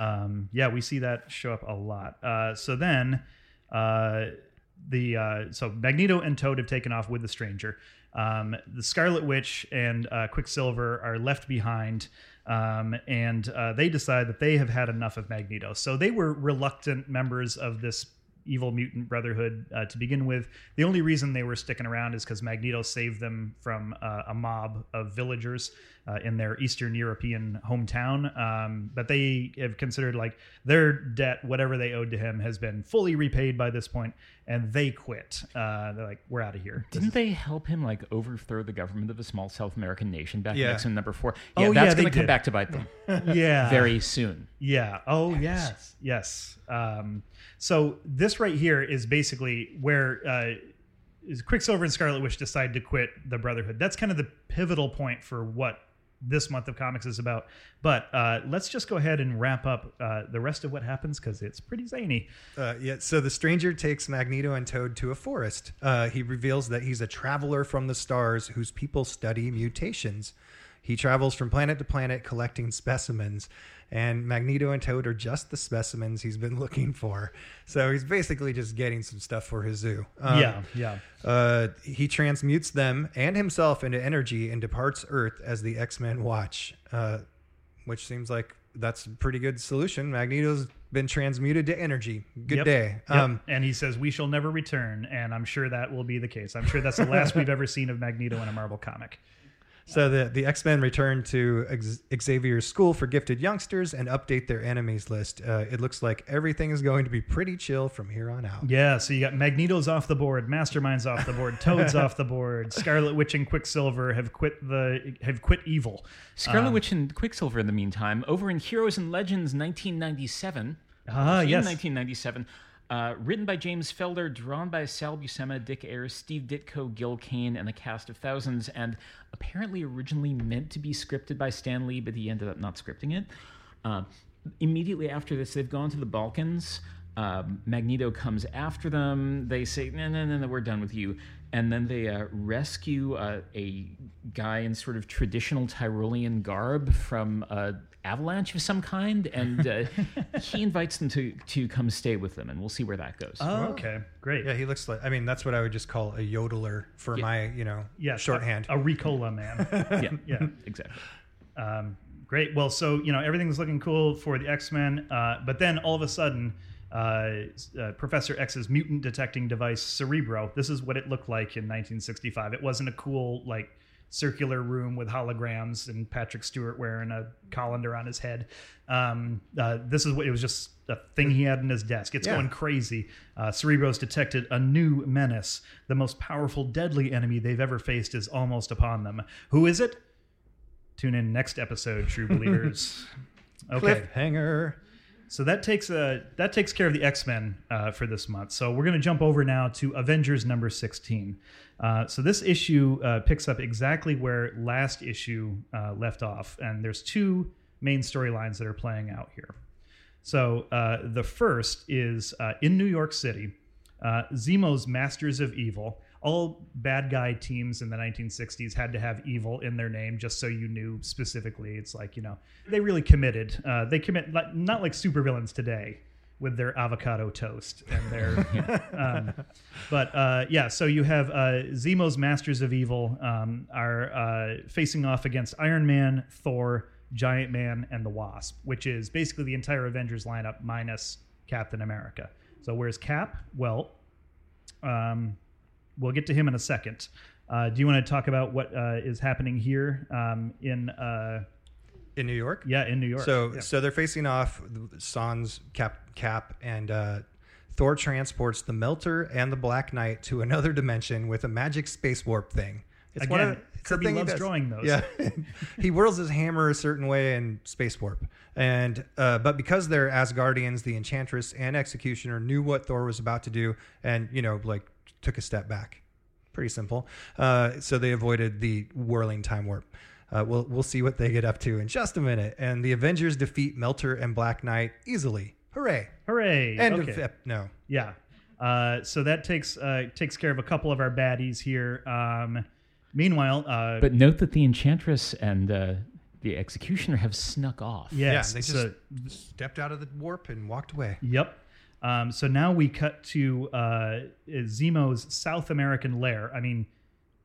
um, yeah, we see that show up a lot. Uh, so then, uh, the uh, so Magneto and Toad have taken off with the stranger. Um, the Scarlet Witch and uh, Quicksilver are left behind, um, and uh, they decide that they have had enough of Magneto. So they were reluctant members of this evil mutant brotherhood uh, to begin with. The only reason they were sticking around is because Magneto saved them from uh, a mob of villagers uh, in their Eastern European hometown. Um, but they have considered like their debt, whatever they owed to him, has been fully repaid by this point, and they quit. Uh, they're like, we're out of here. Didn't they help him like overthrow the government of a small South American nation back Yeah. in X-Men number four? Oh, Yeah, yeah, that's they going to come did. back to bite them yeah very soon. Yeah. Oh, yes. Yes. Um, so this right here is basically where uh, Quicksilver and Scarlet Witch decide to quit the Brotherhood. That's kind of the pivotal point for what this month of comics is about. But uh, let's just go ahead and wrap up uh, the rest of what happens because it's pretty zany. Uh, yeah, so the stranger takes Magneto and Toad to a forest. Uh, he reveals that he's a traveler from the stars whose people study mutations. He travels from planet to planet collecting specimens, and Magneto and Toad are just the specimens he's been looking for. So he's basically just getting some stuff for his zoo. Um, yeah. Yeah. Uh, he transmutes them and himself into energy and departs Earth as the X Men watch, uh, which seems like that's a pretty good solution. Magneto's been transmuted to energy. Good Yep. day. Yep. Um, and he says we shall never return, and I'm sure that will be the case. I'm sure that's the last we've ever seen of Magneto in a Marvel comic. So the, the X Men return to X- Xavier's school for gifted youngsters and update their enemies list. Uh, it looks like everything is going to be pretty chill from here on out. Yeah, so you got Magneto's off the board, Mastermind's off the board, Toad's off the board, Scarlet Witch and Quicksilver have quit the have quit evil. Scarlet Um, Witch and Quicksilver, in the meantime, over in Heroes and Legends 1997. Ah, in yes. 1997. Uh, written by James Felder, drawn by Sal Buscema, Dick Ayers, Steve Ditko, Gil Kane, and a cast of thousands, and apparently originally meant to be scripted by Stan Lee, but he ended up not scripting it. Uh, immediately after this, they've gone to the Balkans. Um, Magneto comes after them. They say, "No, no, no, no, we're done with you." And then they uh, rescue uh, a guy in sort of traditional Tyrolean garb from a avalanche of some kind, and uh, he invites them to to come stay with them, and we'll see where that goes. Oh, okay, great. Yeah, he looks like. I mean, that's what I would just call a yodeler for my, you know, Yeah, shorthand. A, a Ricola man. yeah, yeah. exactly. Um, great. Well, so you know everything's looking cool for the X Men, uh, but then all of a sudden, uh, uh, Professor X's mutant detecting device Cerebro. This is what it looked like in 1965. It wasn't a cool like circular room with holograms and Patrick Stewart wearing a colander on his head. Um, uh, this is what it was just a thing he had in his desk. It's Yeah. going crazy. Uh, Cerebro's detected a new menace. The most powerful, deadly enemy they've ever faced is almost upon them. Who is it? Tune in next episode, true believers. Okay, Cliffhanger. so that takes uh, that takes care of the X Men uh, for this month. So we're going to jump over now to Avengers number sixteen. Uh, so this issue uh, picks up exactly where last issue uh, left off, and there's two main storylines that are playing out here. So uh, the first is uh, in New York City, Zemo's Masters of Evil. All bad guy teams in the 1960s had to have evil in their name, just so you knew specifically. It's like you know they really committed. They commit not like supervillains today, with their avocado toast and their. um, but uh, yeah, so you have uh, Zemo's Masters of Evil um, are uh, facing off against Iron Man, Thor, Giant Man, and the Wasp, which is basically the entire Avengers lineup minus Captain America. So where's Cap? Well, um, we'll get to him in a second. Uh, do you want to talk about what uh, is happening here um, in? In New York. yeah, in New York. So Yeah. so they're facing off Sans Cap Cap and uh, Thor transports the Melter and the Black Knight to another dimension with a magic space warp thing. It's one Again, of it's Kirby loves drawing those. Yeah, he whirls his hammer a certain way in space warp, and uh, but because they're Asgardians, the Enchantress and Executioner knew what Thor was about to do, and you know like took a step back. Pretty simple. Uh, so they avoided the whirling time warp. Uh, we'll we'll see what they get up to in just a minute. And the Avengers defeat Melter and Black Knight easily. Hooray! Hooray! End okay. of ep- no. Yeah. Uh, so that takes uh, takes care of a couple of our baddies here. Um, meanwhile, uh, But note that the Enchantress and uh, the Executioner have snuck off. yes, yeah, they just so- stepped out of the warp and walked away. Yep. Um, so now we cut to uh, Zemo's South American lair. I mean,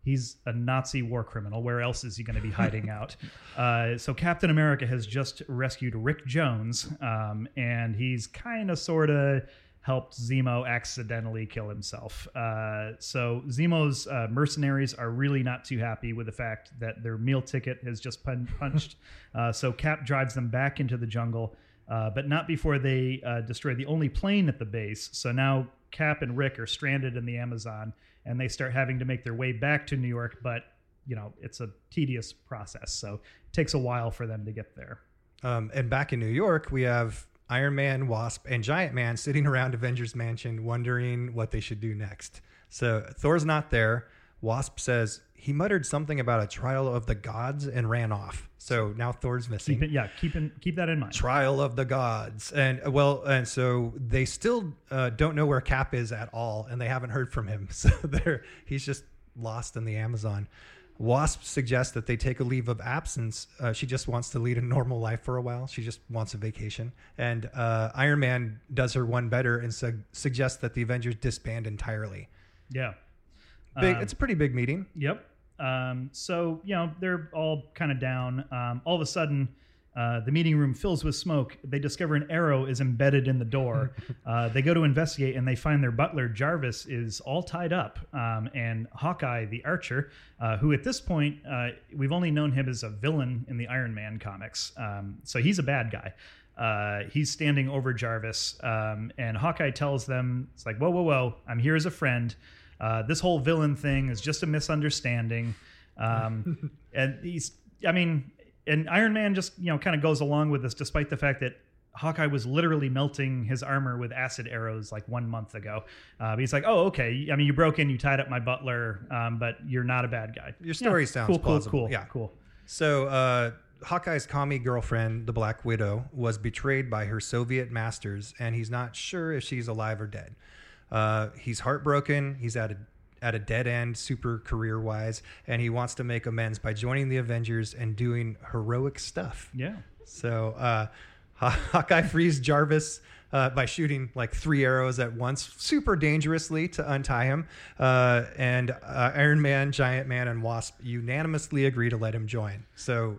he's a Nazi war criminal. Where else is he going to be hiding out? Uh, so Captain America has just rescued Rick Jones, um, and he's kind of sort of helped Zemo accidentally kill himself. Uh, so Zemo's uh, mercenaries are really not too happy with the fact that their meal ticket has just pun- punched. uh, so Cap drives them back into the jungle uh, but not before they uh, destroy the only plane at the base. So now Cap and Rick are stranded in the Amazon, and they start having to make their way back to New York. But you know, it's a tedious process, so it takes a while for them to get there. Um, and back in New York, we have Iron Man, Wasp, and Giant Man sitting around Avengers Mansion wondering what they should do next. So Thor's not there. Wasp says he muttered something about a trial of the gods and ran off. So now Thor's missing. Keep it, yeah, keep in, keep that in mind. Trial of the gods, and uh, well, and so they still uh, don't know where Cap is at all, and they haven't heard from him. So they're he's just lost in the Amazon. Wasp suggests that they take a leave of absence. Uh, she just wants to lead a normal life for a while. She just wants a vacation. And uh, Iron Man does her one better and su- suggests that the Avengers disband entirely. Yeah. Big, Um, it's a pretty big meeting. Yep. Um, so you know they're all kind of down. Um, all of a sudden, uh, the meeting room fills with smoke. They discover an arrow is embedded in the door. uh, they go to investigate and they find their butler Jarvis is all tied up. Um, and Hawkeye, the archer, uh, who at this point uh, we've only known him as a villain in the Iron Man comics, um, so he's a bad guy. Uh, he's standing over Jarvis, um, and Hawkeye tells them, "It's like, whoa, whoa, whoa! I'm here as a friend. Uh, this whole villain thing is just a misunderstanding." Um, and he's, I mean, and Iron Man just you know kind of goes along with this, despite the fact that Hawkeye was literally melting his armor with acid arrows like one month ago. Uh, but he's like, "Oh, okay. I mean, you broke in, you tied up my butler, um, but you're not a bad guy." Your story Yeah, sounds cool, cool, cool, Yeah. cool. So, uh, Hawkeye's commie girlfriend, the Black Widow, was betrayed by her Soviet masters, and he's not sure if she's alive or dead. Uh, he's heartbroken. He's at a at a dead end, super career wise, and he wants to make amends by joining the Avengers and doing heroic stuff. Yeah. So uh, Hawkeye frees Jarvis uh, by shooting like three arrows at once, super dangerously to untie him. Uh, and uh, Iron Man, Giant Man, and Wasp unanimously agree to let him join. So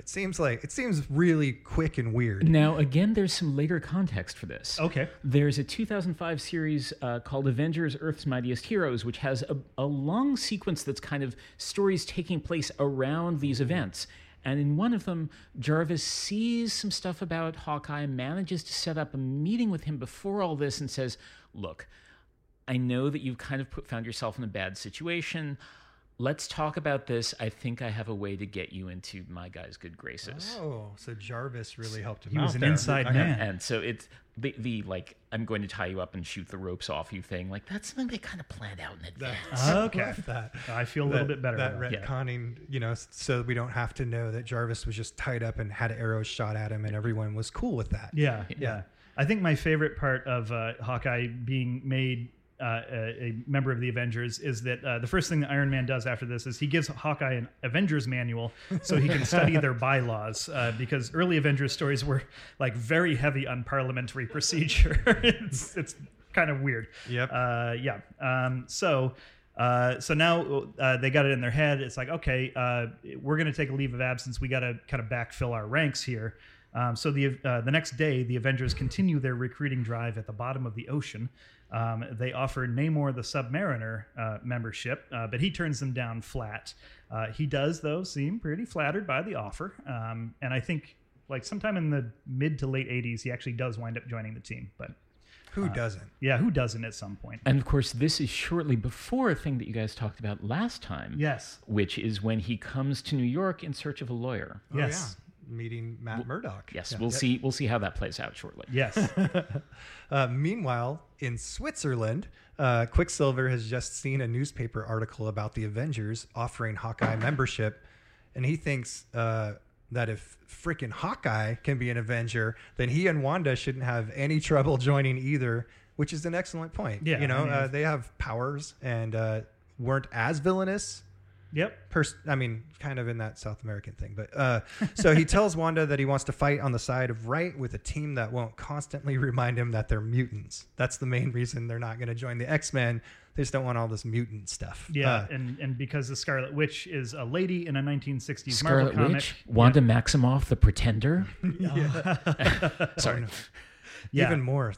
it seems like it seems really quick and weird. Now, again, there's some later context for this. Okay. There's a 2005 series uh, called Avengers Earth's Mightiest Heroes, which has a, a long sequence that's kind of stories taking place around these events. And in one of them, Jarvis sees some stuff about Hawkeye, manages to set up a meeting with him before all this, and says, Look, I know that you've kind of put, found yourself in a bad situation. Let's talk about this. I think I have a way to get you into my guy's good graces. Oh, so Jarvis really helped him He out was an there. inside Okay. man. And so it's the the like I'm going to tie you up and shoot the ropes off you thing. Like that's something they kind of planned out in advance. Okay. That. I feel a little that, bit better. That about that. retconning, you know, s- so we don't have to know that Jarvis was just tied up and had arrows shot at him, and everyone was cool with that. Yeah, yeah. I think my favorite part of uh, Hawkeye being made uh, a, a member of the Avengers, is that uh, the first thing that Iron Man does after this is he gives Hawkeye an Avengers manual so he can study their bylaws. Uh, because early Avengers stories were like very heavy on parliamentary procedure. it's it's kind of weird. Yep. Uh, yeah. Um, so. Uh, so now uh, they got it in their head. It's like, okay, uh, we're going to take a leave of absence. We got to kind of backfill our ranks here. Um, so the uh, the next day, the Avengers continue their recruiting drive at the bottom of the ocean. Um, they offer Namor the Submariner uh, membership, uh, but he turns them down flat. Uh, he does, though, seem pretty flattered by the offer, um, and I think like sometime in the mid to late '80s, he actually does wind up joining the team. But Who doesn't? yeah, who doesn't at some point? And of course, this is shortly before a thing that you guys talked about last time. Yes. Which is when he comes to New York in search of a lawyer. Oh, Yes. yeah. Meeting Matt Murdock. Yes, Yeah. we'll see. We'll see how that plays out shortly. Yes. Uh, meanwhile, in Switzerland, uh, Quicksilver has just seen a newspaper article about the Avengers offering Hawkeye membership, and he thinks uh, that if freaking Hawkeye can be an Avenger, then he and Wanda shouldn't have any trouble joining either, which is an excellent point. Yeah, you know, I mean- uh, they have powers and uh, weren't as villainous yep. pers- I mean, kind of in that South American thing. But uh, so he tells Wanda that he wants to fight on the side of right with a team that won't constantly remind him that they're mutants. That's the main reason they're not going to join the X Men. They just don't want all this mutant stuff. Yeah, Uh, and and because the Scarlet Witch is a lady in a 1960s Scarlet Marvel Witch, comic. Wanda Maximoff, the Pretender. Sorry. Yeah. Even more.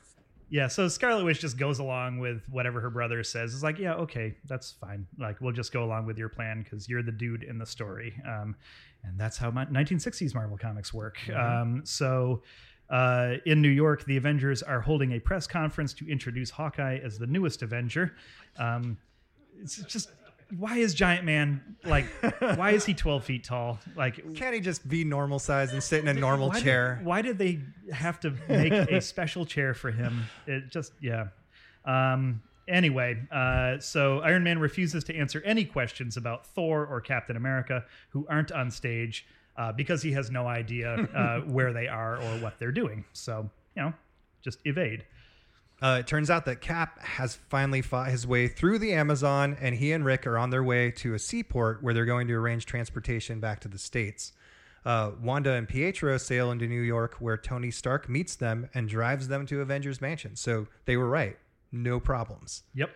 Yeah, so Scarlet Witch just goes along with whatever her brother says. It's like, yeah, okay, that's fine. Like, we'll just go along with your plan because you're the dude in the story. Um, and that's how my 1960s Marvel comics work. Um, so uh, in New York, the Avengers are holding a press conference to introduce Hawkeye as the newest Avenger. Um, it's just, why is Giant Man like, why is he 12 feet tall? Like, Can't he just be normal size and sit in a normal why did- chair? why did they have to make a special chair for him? It just yeah. Um, anyway, uh, so Iron Man refuses to answer any questions about Thor or Captain America who aren't on stage uh, because he has no idea uh, where they are or what they're doing. So you know, just evade. Uh, it turns out that Cap has finally fought his way through the Amazon, and he and Rick are on their way to a seaport where they're going to arrange transportation back to the States. Uh, Wanda and Pietro sail into New York, where Tony Stark meets them and drives them to Avengers Mansion. So they were right. No problems. Yep.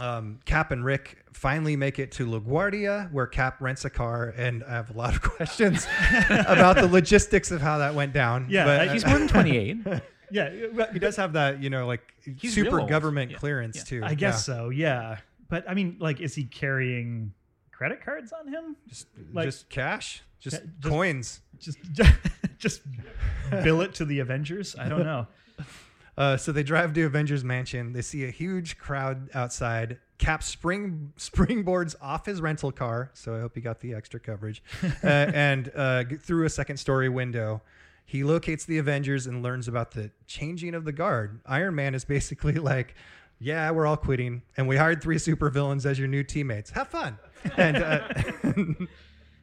Um, Cap and Rick finally make it to LaGuardia, where Cap rents a car, and I have a lot of questions about the logistics of how that went down. Yeah, but, uh, He's more than 28. Yeah, he does have that, you know, like He's super real old. government Yeah. clearance Yeah. too. I guess so. Yeah, but I mean, like, is he carrying credit cards on him? Just, Like- just cash, just, Yeah, just- coins. Just, just bill it to the Avengers. I don't know. Uh, so they drive to Avengers Mansion. They see a huge crowd outside. Cap spring springboards off his rental car, so I hope he got the extra coverage, uh, and uh, g- through a second story window. He locates the Avengers and learns about the changing of the guard. Iron Man is basically like, "Yeah, we're all quitting, and we hired three supervillains as your new teammates. Have fun." And uh,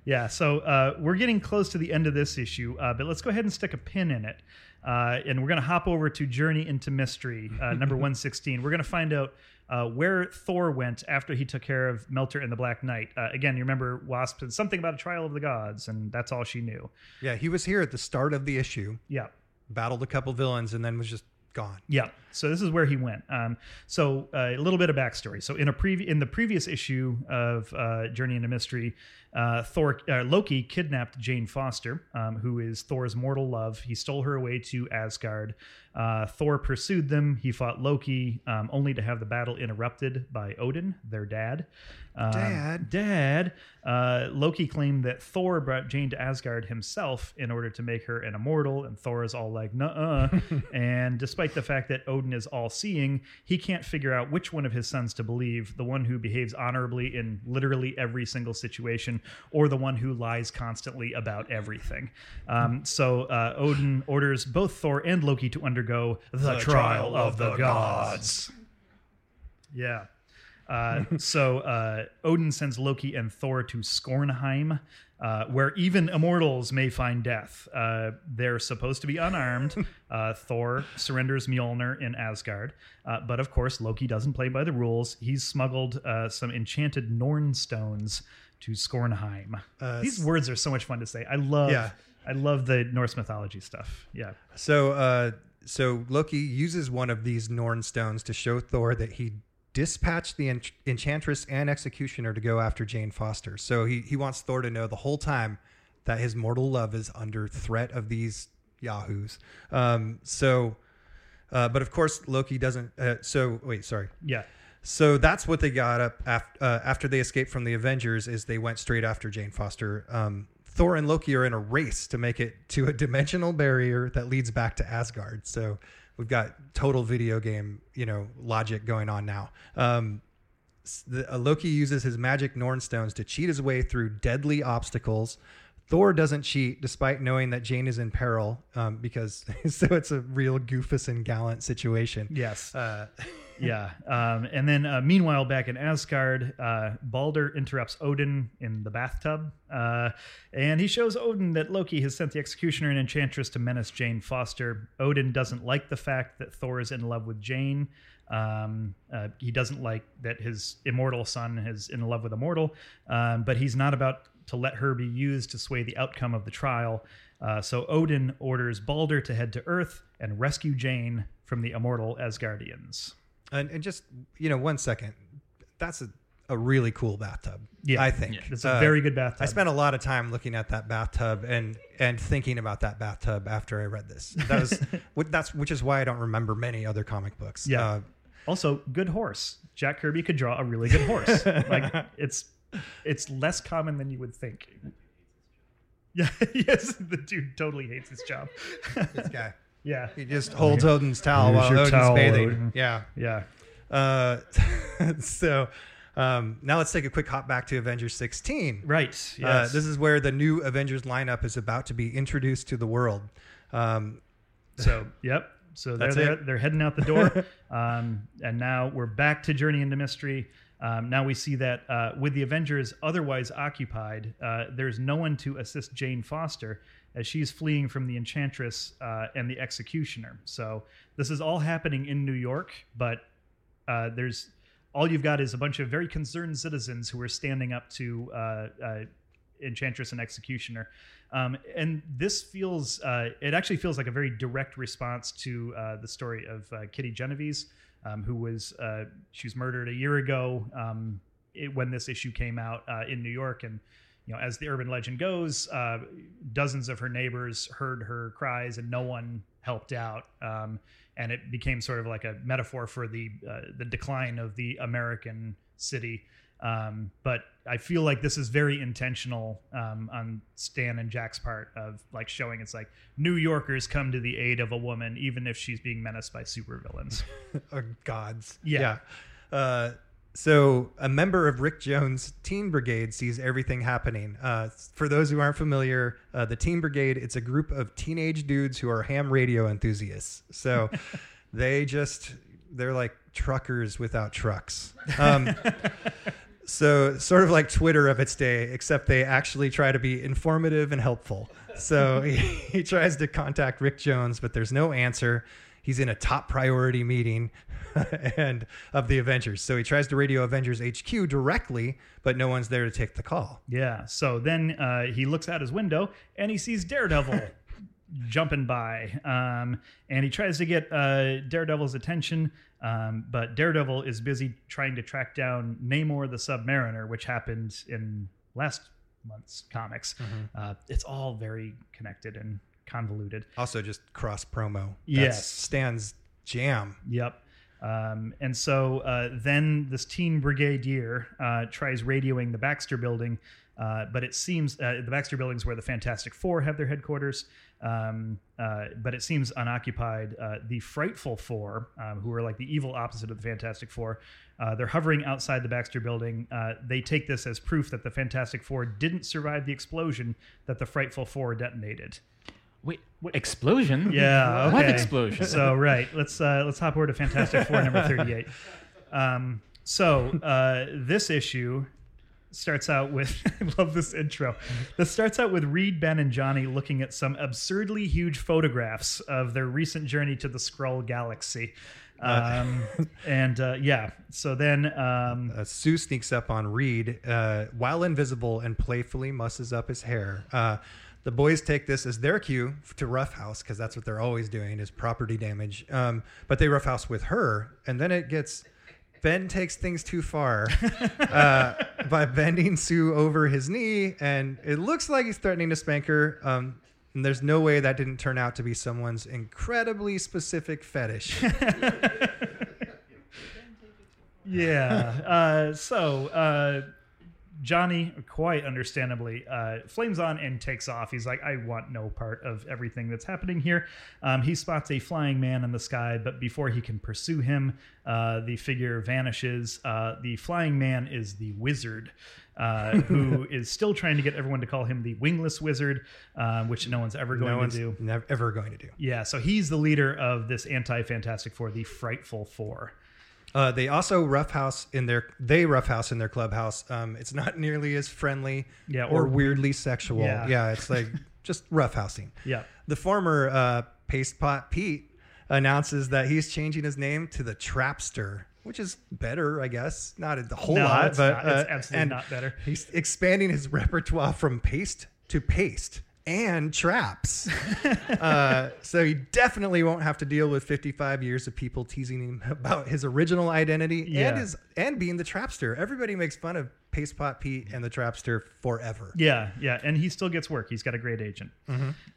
Yeah, so uh, we're getting close to the end of this issue, uh, but let's go ahead and stick a pin in it. Uh, and we're going to hop over to Journey into Mystery, uh, number 116. We're going to find out uh, where Thor went after he took care of Melter and the Black Knight. Uh, again, you remember Wasp said something about a trial of the gods, and that's all she knew. yeah, he was here at the start of the issue, Yeah. battled a couple villains, and then was just gone. Yeah. So this is where he went. Um, so uh, a little bit of backstory. So in a previ- in the previous issue of uh, Journey into Mystery, uh, Thor uh, Loki kidnapped Jane Foster, um, who is Thor's mortal love. He stole her away to Asgard. Uh, Thor pursued them. He fought Loki, um, only to have the battle interrupted by Odin, their dad. Um, Dad. Dad. Uh, Loki claimed that Thor brought Jane to Asgard himself in order to make her an immortal, and Thor is all like, "Nuh-uh." and despite the fact that Odin is all-seeing, he can't figure out which one of his sons to believe: the one who behaves honorably in literally every single situation, or the one who lies constantly about everything. Um, so uh, Odin orders both Thor and Loki to undergo the, trial, of the, gods. Yeah. Uh, so uh, Odin sends Loki and Thor to Skornheim, uh, where even immortals may find death. Uh, they're supposed to be unarmed. Uh, Thor surrenders Mjolnir in Asgard, uh, but of course Loki doesn't play by the rules. He's smuggled uh, some enchanted Norn stones to Skornheim. Uh, These words are so much fun to say. I love. Yeah. I love the Norse mythology stuff. Yeah. So, uh, so Loki uses one of these Norn stones to show Thor that he dispatched the en- Enchantress and Executioner to go after Jane Foster. So he he wants Thor to know the whole time that his mortal love is under threat of these yahoos. Um, so, uh, but of course Loki doesn't. Uh, so wait, sorry. Yeah. So that's what they got up after, uh, after they escaped from the Avengers. Is they went straight after Jane Foster. Um, Thor and Loki are in a race to make it to a dimensional barrier that leads back to Asgard. So we've got total video game, you know, logic going on now. Um, the, uh, Loki uses his magic Norn stones to cheat his way through deadly obstacles. Thor doesn't cheat despite knowing that Jane is in peril um, because so it's a real goofus and gallant situation. Yes. Uh, yeah. Um, and then uh, meanwhile, back in Asgard, uh, Balder interrupts Odin in the bathtub. Uh, and he shows Odin that Loki has sent the Executioner and Enchantress to menace Jane Foster. Odin doesn't like the fact that Thor is in love with Jane. Um, uh, he doesn't like that his immortal son is in love with a mortal, um, but he's not about to let her be used to sway the outcome of the trial. Uh, so Odin orders Balder to head to Earth and rescue Jane from the immortal Asgardians. And, and just you know, one second. That's a, a really cool bathtub. Yeah. I think It's a very good bathtub. I spent a lot of time looking at that bathtub and and thinking about that bathtub after I read this. That was that's which is why I don't remember many other comic books. Yeah. Uh, Also, good horse. Jack Kirby could draw a really good horse. like it's it's less common than you would think. Yeah, yes, the dude totally hates his job. this guy. Yeah, He just holds Odin's towel Here's while Odin's towel, bathing. Odin. Yeah. yeah. Uh, so um, now let's take a quick hop back to Avengers 16. Right. Yes. Uh, this is where the new Avengers lineup is about to be introduced to the world. Um, So, yep. So they're it. they're heading out the door, um, and now we're back to Journey into Mystery. Um, now we see that uh, with the Avengers otherwise occupied, uh, there's no one to assist Jane Foster as she's fleeing from the Enchantress uh, and the Executioner. So this is all happening in New York, but uh, there's all you've got is a bunch of very concerned citizens who are standing up to uh, uh, Enchantress and Executioner. Um, and this feels, it actually feels like a very direct response to the story of Kitty Genovese, um, who was, uh, she was murdered a year ago um, it, when this issue came out uh, in New York. And, you know, as the urban legend goes, uh, dozens of her neighbors heard her cries and no one helped out. Um, and it became sort of like a metaphor for the uh, the decline of the American city. Um, but I feel like this is very intentional um, on Stan and Jack's part of like showing it's like New Yorkers come to the aid of a woman even if she's being menaced by supervillains. or gods. Yeah. Uh, so a member of Rick Jones' Teen Brigade sees everything happening. Uh, for those who aren't familiar, uh, the Teen Brigade it's a group of teenage dudes who are ham radio enthusiasts. So they just they're like truckers without trucks. Um, so sort of like Twitter of its day, except they actually try to be informative and helpful. So he, he tries to contact Rick Jones, but there's no answer. He's in a top priority meeting and of the Avengers. So he tries to radio Avengers HQ directly, but no one's there to take the call. yeah. So then uh, he looks out his window and he sees Daredevil jumping by. Um, and he tries to get uh, Daredevil's attention, um, but Daredevil is busy trying to track down Namor the Submariner, which happened in last month's comics. Uh, it's all very connected and convoluted. Also, just cross promo. Yes. Stan's jam. Yep. Um, and so uh, then this teen brigadier uh, tries radioing the Baxter building, uh, but it seems uh, the Baxter building's where the Fantastic Four have their headquarters. Um, uh, but it seems unoccupied. Uh, the Frightful Four, um, who are like the evil opposite of the Fantastic Four, uh, they're hovering outside the Baxter building. Uh, they take this as proof that the Fantastic Four didn't survive the explosion that the Frightful Four detonated. Wait, what explosion? Yeah. What okay. explosion? So right, let's uh, let's hop over to Fantastic Four number thirty-eight. Um, so uh, this issue starts out with I love this intro. This starts out with Reed, Ben, and Johnny looking at some absurdly huge photographs of their recent journey to the Skrull Galaxy. Um, and uh, yeah, so then um, Uh, Sue sneaks up on Reed uh, while invisible and playfully musses up his hair. Uh, the boys take this as their cue to roughhouse because that's what they're always doing is property damage. Um, but they roughhouse with her, and then it gets. Ben takes things too far uh, by bending Sue over his knee, and it looks like he's threatening to spank her. Um, and there's no way that didn't turn out to be someone's incredibly specific fetish. Yeah. Uh, so uh, Johnny, quite understandably, uh, flames on and takes off. He's like, I want no part of everything that's happening here. Um, he spots a flying man in the sky, but before he can pursue him, uh, the figure vanishes. Uh, the flying man is the wizard. Uh, who is still trying to get everyone to call him the wingless wizard, uh, which no one's ever going no to one's do. never ever going to do. Yeah, so he's the leader of this anti-Fantastic Four, the Frightful Four. Uh, they also roughhouse in their they roughhouse in their clubhouse. Um, it's not nearly as friendly, Yeah, or, or- weirdly sexual. Yeah. Yeah, it's like just roughhousing. Yeah. The former uh, paste pot Pete announces that he's changing his name to the Trapster, which is better, I guess. Not a whole No, lot, it's but not. It's uh, absolutely and not better. He's expanding his repertoire from paste to paste and traps. uh, so he definitely won't have to deal with 55 years of people teasing him about his original identity Yeah. and his and being the trapster. Everybody makes fun of Paste Pot Pete and the trapster forever. Yeah, yeah, and he still gets work. He's got a great agent.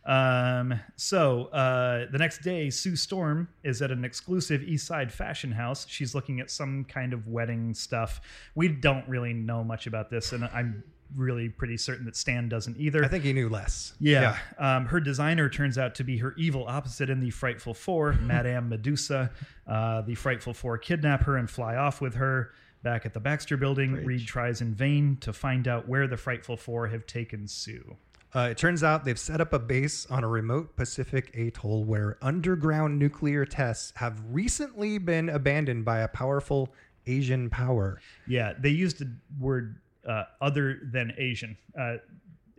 Um, so uh, the next day, Sue Storm is at an exclusive East Side fashion house. She's looking at some kind of wedding stuff. We don't really know much about this, and I'm really pretty certain that Stan doesn't either. I think he knew less. Yeah. Um, her designer turns out to be her evil opposite in the Frightful Four, Madame Medusa. Uh, the Frightful Four kidnap her and fly off with her. Back at the Baxter building, Reed tries in vain to find out where the Frightful Four have taken Sue. Uh, it turns out they've set up a base on a remote Pacific atoll where underground nuclear tests have recently been abandoned by a powerful Asian power. Yeah, they used the word uh, other than Asian. Uh,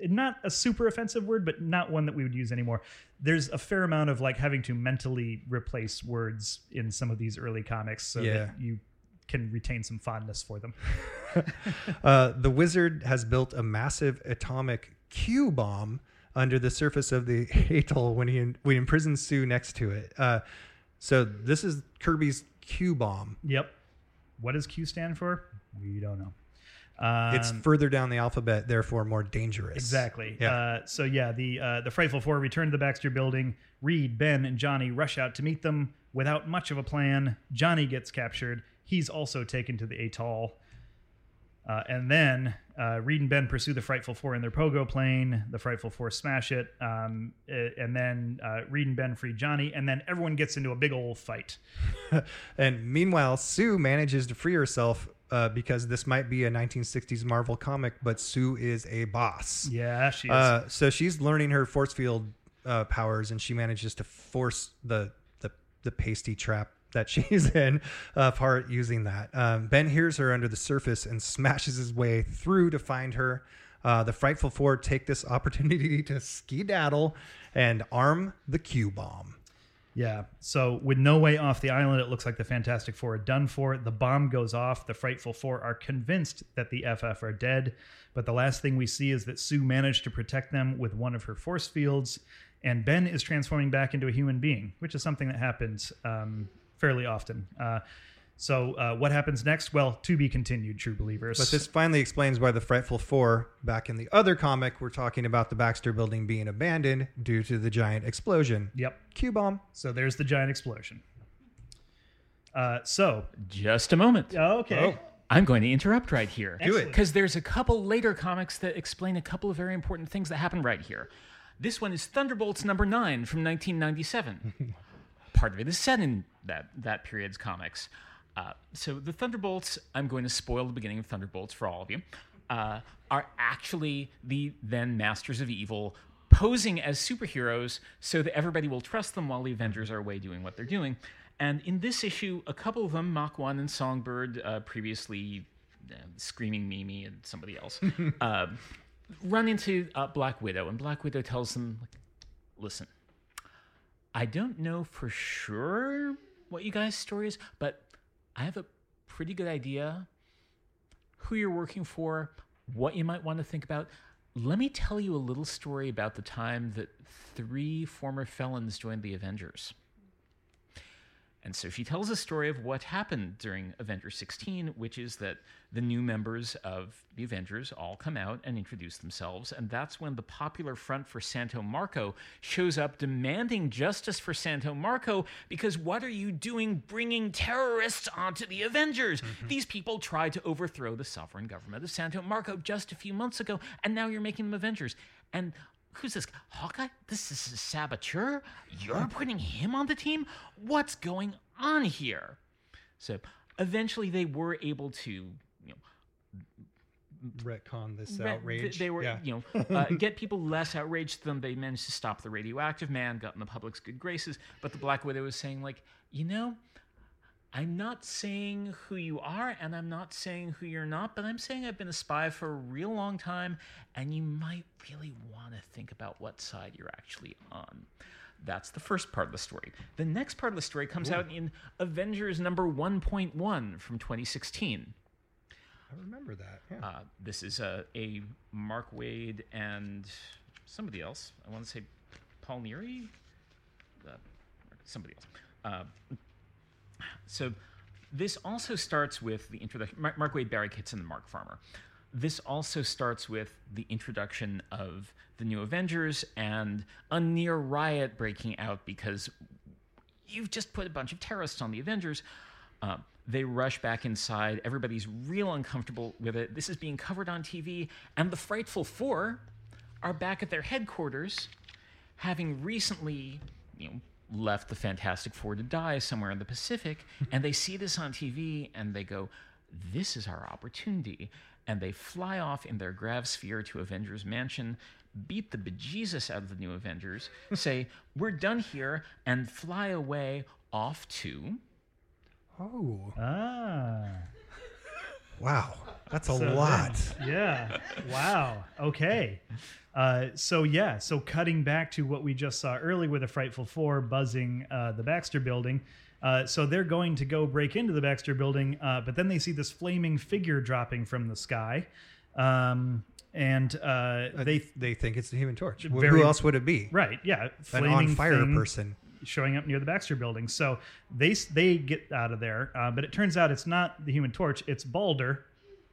not a super offensive word, but not one that we would use anymore. There's a fair amount of like having to mentally replace words in some of these early comics so Yeah. that you can retain some fondness for them. Uh, the wizard has built a massive atomic Q bomb under the surface of the atoll when he when he imprisons Sue next to it. Uh, so this is Kirby's Q bomb. Yep. What does Q stand for? We don't know. Um, It's further down the alphabet, therefore more dangerous. Exactly. Yeah. Uh, so yeah, the uh, the Frightful Four return to the Baxter building. Reed, Ben, and Johnny rush out to meet them without much of a plan. Johnny gets captured. He's also taken to the atoll. Uh, and then uh, Reed and Ben pursue the Frightful Four in their pogo plane. The Frightful Four smash it, um, eh, and then uh, Reed and Ben free Johnny, and then everyone gets into a big old fight. And meanwhile, Sue manages to free herself uh, because this might be a 1960s Marvel comic, but Sue is a boss. Yeah, she is. Uh, so she's learning her force field uh, powers, and she manages to force the the, the pasty trap that she's in uh, apart using that. Um, ben hears her under the surface and smashes his way through to find her. Uh, the frightful four take this opportunity to skedaddle and arm the Q bomb. Yeah. So with no way off the island, it looks like the Fantastic Four are done for. The bomb goes off. The Frightful Four are convinced that the FF are dead. But the last thing we see is that Sue managed to protect them with one of her force fields, and Ben is transforming back into a human being, which is something that happens um, fairly often. Uh, so uh, what happens next? Well, to be continued, true believers. But this finally explains why the Frightful Four, back in the other comic, we're talking about the Baxter building being abandoned due to the giant explosion. Yep. Q bomb. So there's the giant explosion. Uh, so Just a moment. okay. I'm going to interrupt right here. Do it. Because there's a couple later comics that explain a couple of very important things that happen right here. This one is Thunderbolts number nine from 1997. Part of it is set in that, that period's comics. Uh, so the Thunderbolts, I'm going to spoil the beginning of Thunderbolts for all of you, uh, are actually the then Masters of Evil posing as superheroes so that everybody will trust them while the Avengers are away doing what they're doing. And in this issue, a couple of them, Mach 1 and Songbird, uh, previously uh, screaming Mimi and somebody else, uh, run into uh, Black Widow, and Black Widow tells them, like, "Listen, I don't know for sure what you guys' story is, but I have a pretty good idea who you're working for, what you might want to think about. Let me tell you a little story about the time that three former felons joined the Avengers. And so she tells a story of what happened during Avengers 16, which is that the new members of the Avengers all come out and introduce themselves. And that's when the Popular Front for Santo Marco shows up demanding justice for Santo Marco because what are you doing bringing terrorists onto the Avengers? Mm-hmm. These people tried to overthrow the sovereign government of Santo Marco just a few months ago, and now you're making them Avengers. And Who's this? Hawkeye? This is a saboteur? You're putting him on the team? What's going on here? So eventually they were able to, you know, Retcon this re- outrage. They were, yeah. you know, uh, get people less outraged than they managed to stop the radioactive man, got in the public's good graces. But the Black Widow was saying, like, you know, I'm not saying who you are and I'm not saying who you're not, but I'm saying I've been a spy for a real long time and you might really want to think about what side you're actually on. That's the first part of the story. The next part of the story comes out in Avengers number 1.1 from 2016. I remember that. Yeah. Uh, this is a, a Mark Waid and somebody else. I want to say Paul Neary? Uh, somebody else. Uh, so this also starts with the introduction. Mark, Waid, Barry and the Mark Farmer. This also starts with the introduction of the new Avengers and a near riot breaking out because you've just put a bunch of terrorists on the Avengers. Uh, they rush back inside. Everybody's real uncomfortable with it. This is being covered on TV, and the Frightful Four are back at their headquarters, having recently, you know, left the Fantastic Four to die somewhere in the Pacific, and they see this on TV and they go, "This is our opportunity." And they fly off in their grav sphere to Avengers Mansion, beat the bejesus out of the new Avengers, say, "We're done here," and fly away off to oh, Ah. Wow. That's a So lot. yeah. Wow. Okay. Uh, so yeah. So cutting back to what we just saw earlier with the Frightful Four buzzing uh, the Baxter Building. Uh, so they're going to go break into the Baxter Building, uh, but then they see this flaming figure dropping from the sky, um, and uh, Uh, they they think it's the Human Torch. Very- Who else would it be? right, yeah, An on fire thing person. Showing up near the Baxter Building. So they they get out of there, uh, but it turns out it's not the Human Torch; it's Balder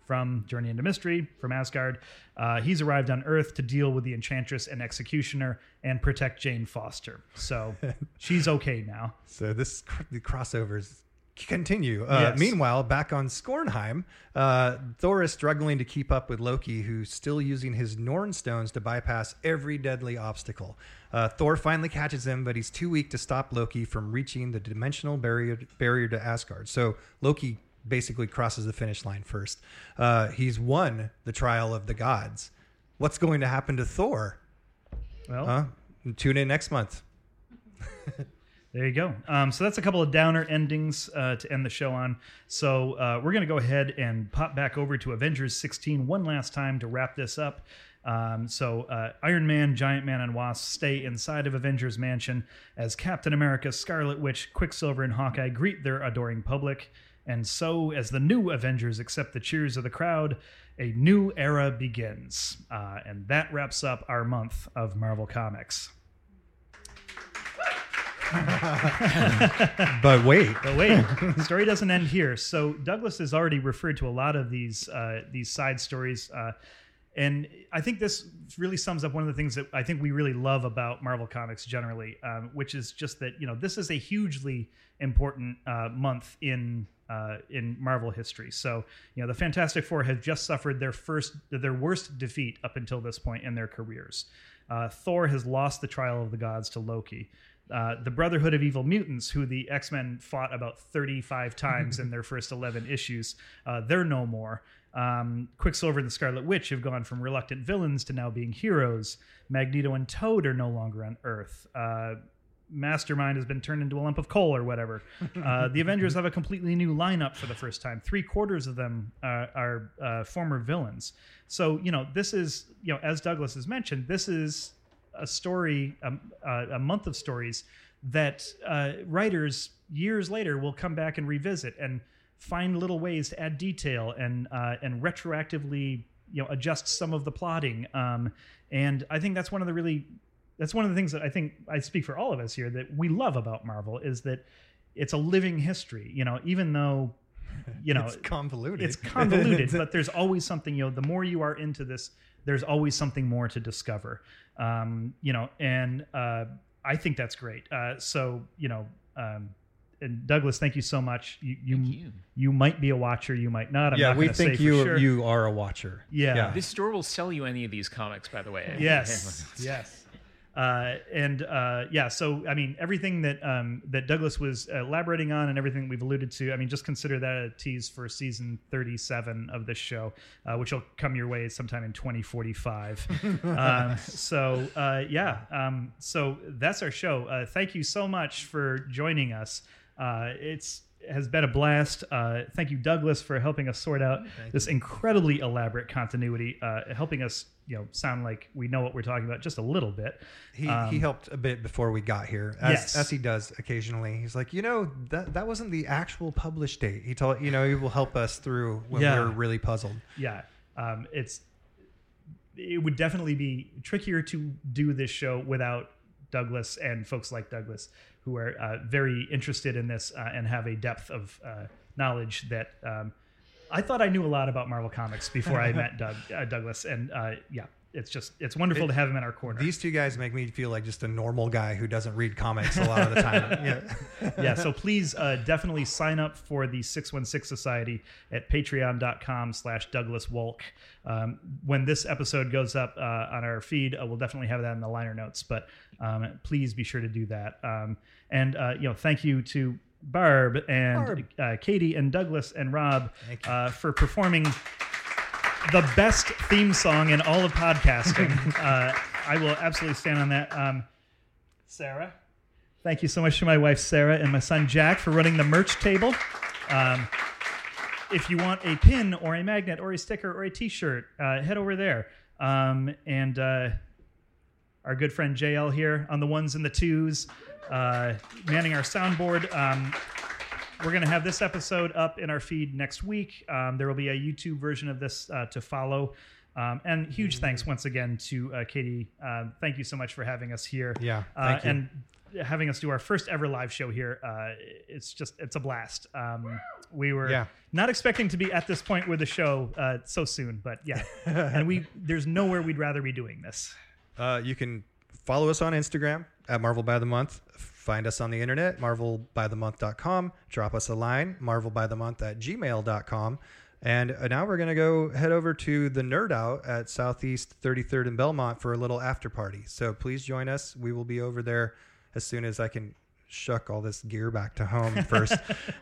from Journey into Mystery from Asgard. Uh, he's arrived on Earth to deal with the Enchantress and Executioner and protect Jane Foster. So she's okay now. So this cr- the crossovers continue. Uh, Yes. Meanwhile, back on Skornheim, uh, Thor is struggling to keep up with Loki, who's still using his Norn stones to bypass every deadly obstacle. Uh, Thor finally catches him, but he's too weak to stop Loki from reaching the dimensional barrier barrier to Asgard. So Loki basically crosses the finish line first. Uh, he's won the trial of the gods. What's going to happen to Thor? Well, Huh? Tune in next month. There you go. Um, so that's a couple of downer endings uh, to end the show on. So uh, we're going to go ahead and pop back over to Avengers 16 one last time to wrap this up. Um, so uh, Iron Man, Giant Man, and Wasp stay inside of Avengers Mansion as Captain America, Scarlet Witch, Quicksilver, and Hawkeye greet their adoring public. And so, as the new Avengers accept the cheers of the crowd, a new era begins. Uh, and that wraps up our month of Marvel Comics. But wait, But wait, the story doesn't end here. So Douglas has already referred to a lot of these uh, these side stories, uh, and I think this really sums up one of the things that I think we really love about Marvel Comics generally, um, which is just that you know this is a hugely important uh, month in uh, in Marvel history. So you know the Fantastic Four have just suffered their first their worst defeat up until this point in their careers. Uh, Thor has lost the trial of the gods to Loki. Uh, the Brotherhood of Evil Mutants, who the X Men fought about 35 times in their first 11 issues, uh, they're no more. Um, Quicksilver and the Scarlet Witch have gone from reluctant villains to now being heroes. Magneto and Toad are no longer on Earth. Uh, mastermind has been turned into a lump of coal or whatever. Uh, the Avengers have a completely new lineup for the first time. Three quarters of them uh, are uh, former villains. So you know, this is you know, as Douglas has mentioned, this is a story, um, uh, a month of stories that uh, writers years later will come back and revisit and find little ways to add detail and uh, and retroactively you know adjust some of the plotting. Um, and I think that's one of the really that's one of the things that I think I speak for all of us here that we love about Marvel is that it's a living history. You know, even though you know it's convoluted. it's convoluted, but there's always something. You know, the more you are into this, there's always something more to discover. Um, you know, and uh, I think that's great. Uh, so you know, um, and Douglas, thank you so much. You you, Thank you. you might be a watcher, you might not. I'm yeah, not we think say you sure. you are a watcher. Yeah. This store will sell you any of these comics, by the way. yes yes uh, and uh, yeah so i mean everything that um, that douglas was elaborating on and everything we've alluded to i mean just consider that a tease for season 37 of this show uh, which will come your way sometime in 2045 um, so uh, yeah um, so that's our show. Uh, thank you so much for joining us. Uh, it's has been a blast. Uh, thank you, Douglas, for helping us sort out this incredibly elaborate continuity, uh, helping us, you know, sound like we know what we're talking about just a little bit. He, Um, he helped a bit before we got here, as, Yes. as he does occasionally. He's like, you know, that that wasn't the actual published date. He told, you know, he will help us through when Yeah. we're really puzzled. Yeah, um, it's it would definitely be trickier to do this show without Douglas and folks like Douglas who are uh, very interested in this uh, and have a depth of uh, knowledge that um, I thought I knew a lot about Marvel Comics before I met Doug, uh, Douglas, and uh, yeah, it's just it's wonderful to have him in our corner. These two guys make me feel like just a normal guy who doesn't read comics a lot of the time. yeah. yeah, so please uh, definitely sign up for the 616 Society at patreon.com slash Douglas Wolk. Um, when this episode goes up uh, on our feed, uh, we'll definitely have that in the liner notes, but um, please be sure to do that. Um, and, uh, you know, thank you to Barb and Barb. Uh, Katie and Douglas and Rob uh, for performing the best theme song in all of podcasting. uh, I will absolutely stand on that. Um, Sarah, thank you so much to my wife Sarah and my son Jack for running the merch table. Um, if you want a pin or a magnet or a sticker or a T-shirt, uh, head over there. Um, and uh, our good friend JL here on the ones and the twos, uh, manning our soundboard. We're going to have this episode up in our feed next week. Um, there will be a YouTube version of this uh, to follow. Um, and huge thanks once again to uh, Katie. Uh, thank you so much for having us here. Yeah, Uh, thank you. and having us do our first ever live show here. Uh, it's just it's a blast. Um, we were Yeah. not expecting to be at this point with the show uh, so soon, but yeah. and we there's nowhere we'd rather be doing this. Uh, you can follow us on Instagram at Marvel by the Month. Find us on the internet, marvelbythemonth.com. Drop us a line, marvelbythemonth at gmail.com. And uh, now we're going to go head over to the Nerd Out at Southeast 33rd and Belmont for a little after party. So please join us. We will be over there as soon as I can shuck all this gear back to home first.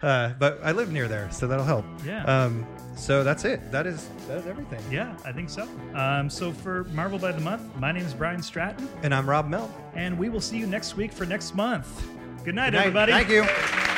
uh, but I live near there, so that'll help. Yeah. Um, so that's it. That is that is everything. Yeah, I think so. Um, so for Marvel by the Month, my name is Brian Stratton, And I'm Rob Mel. and we will see you next week for next month. Good night, Good night. everybody. Thank you.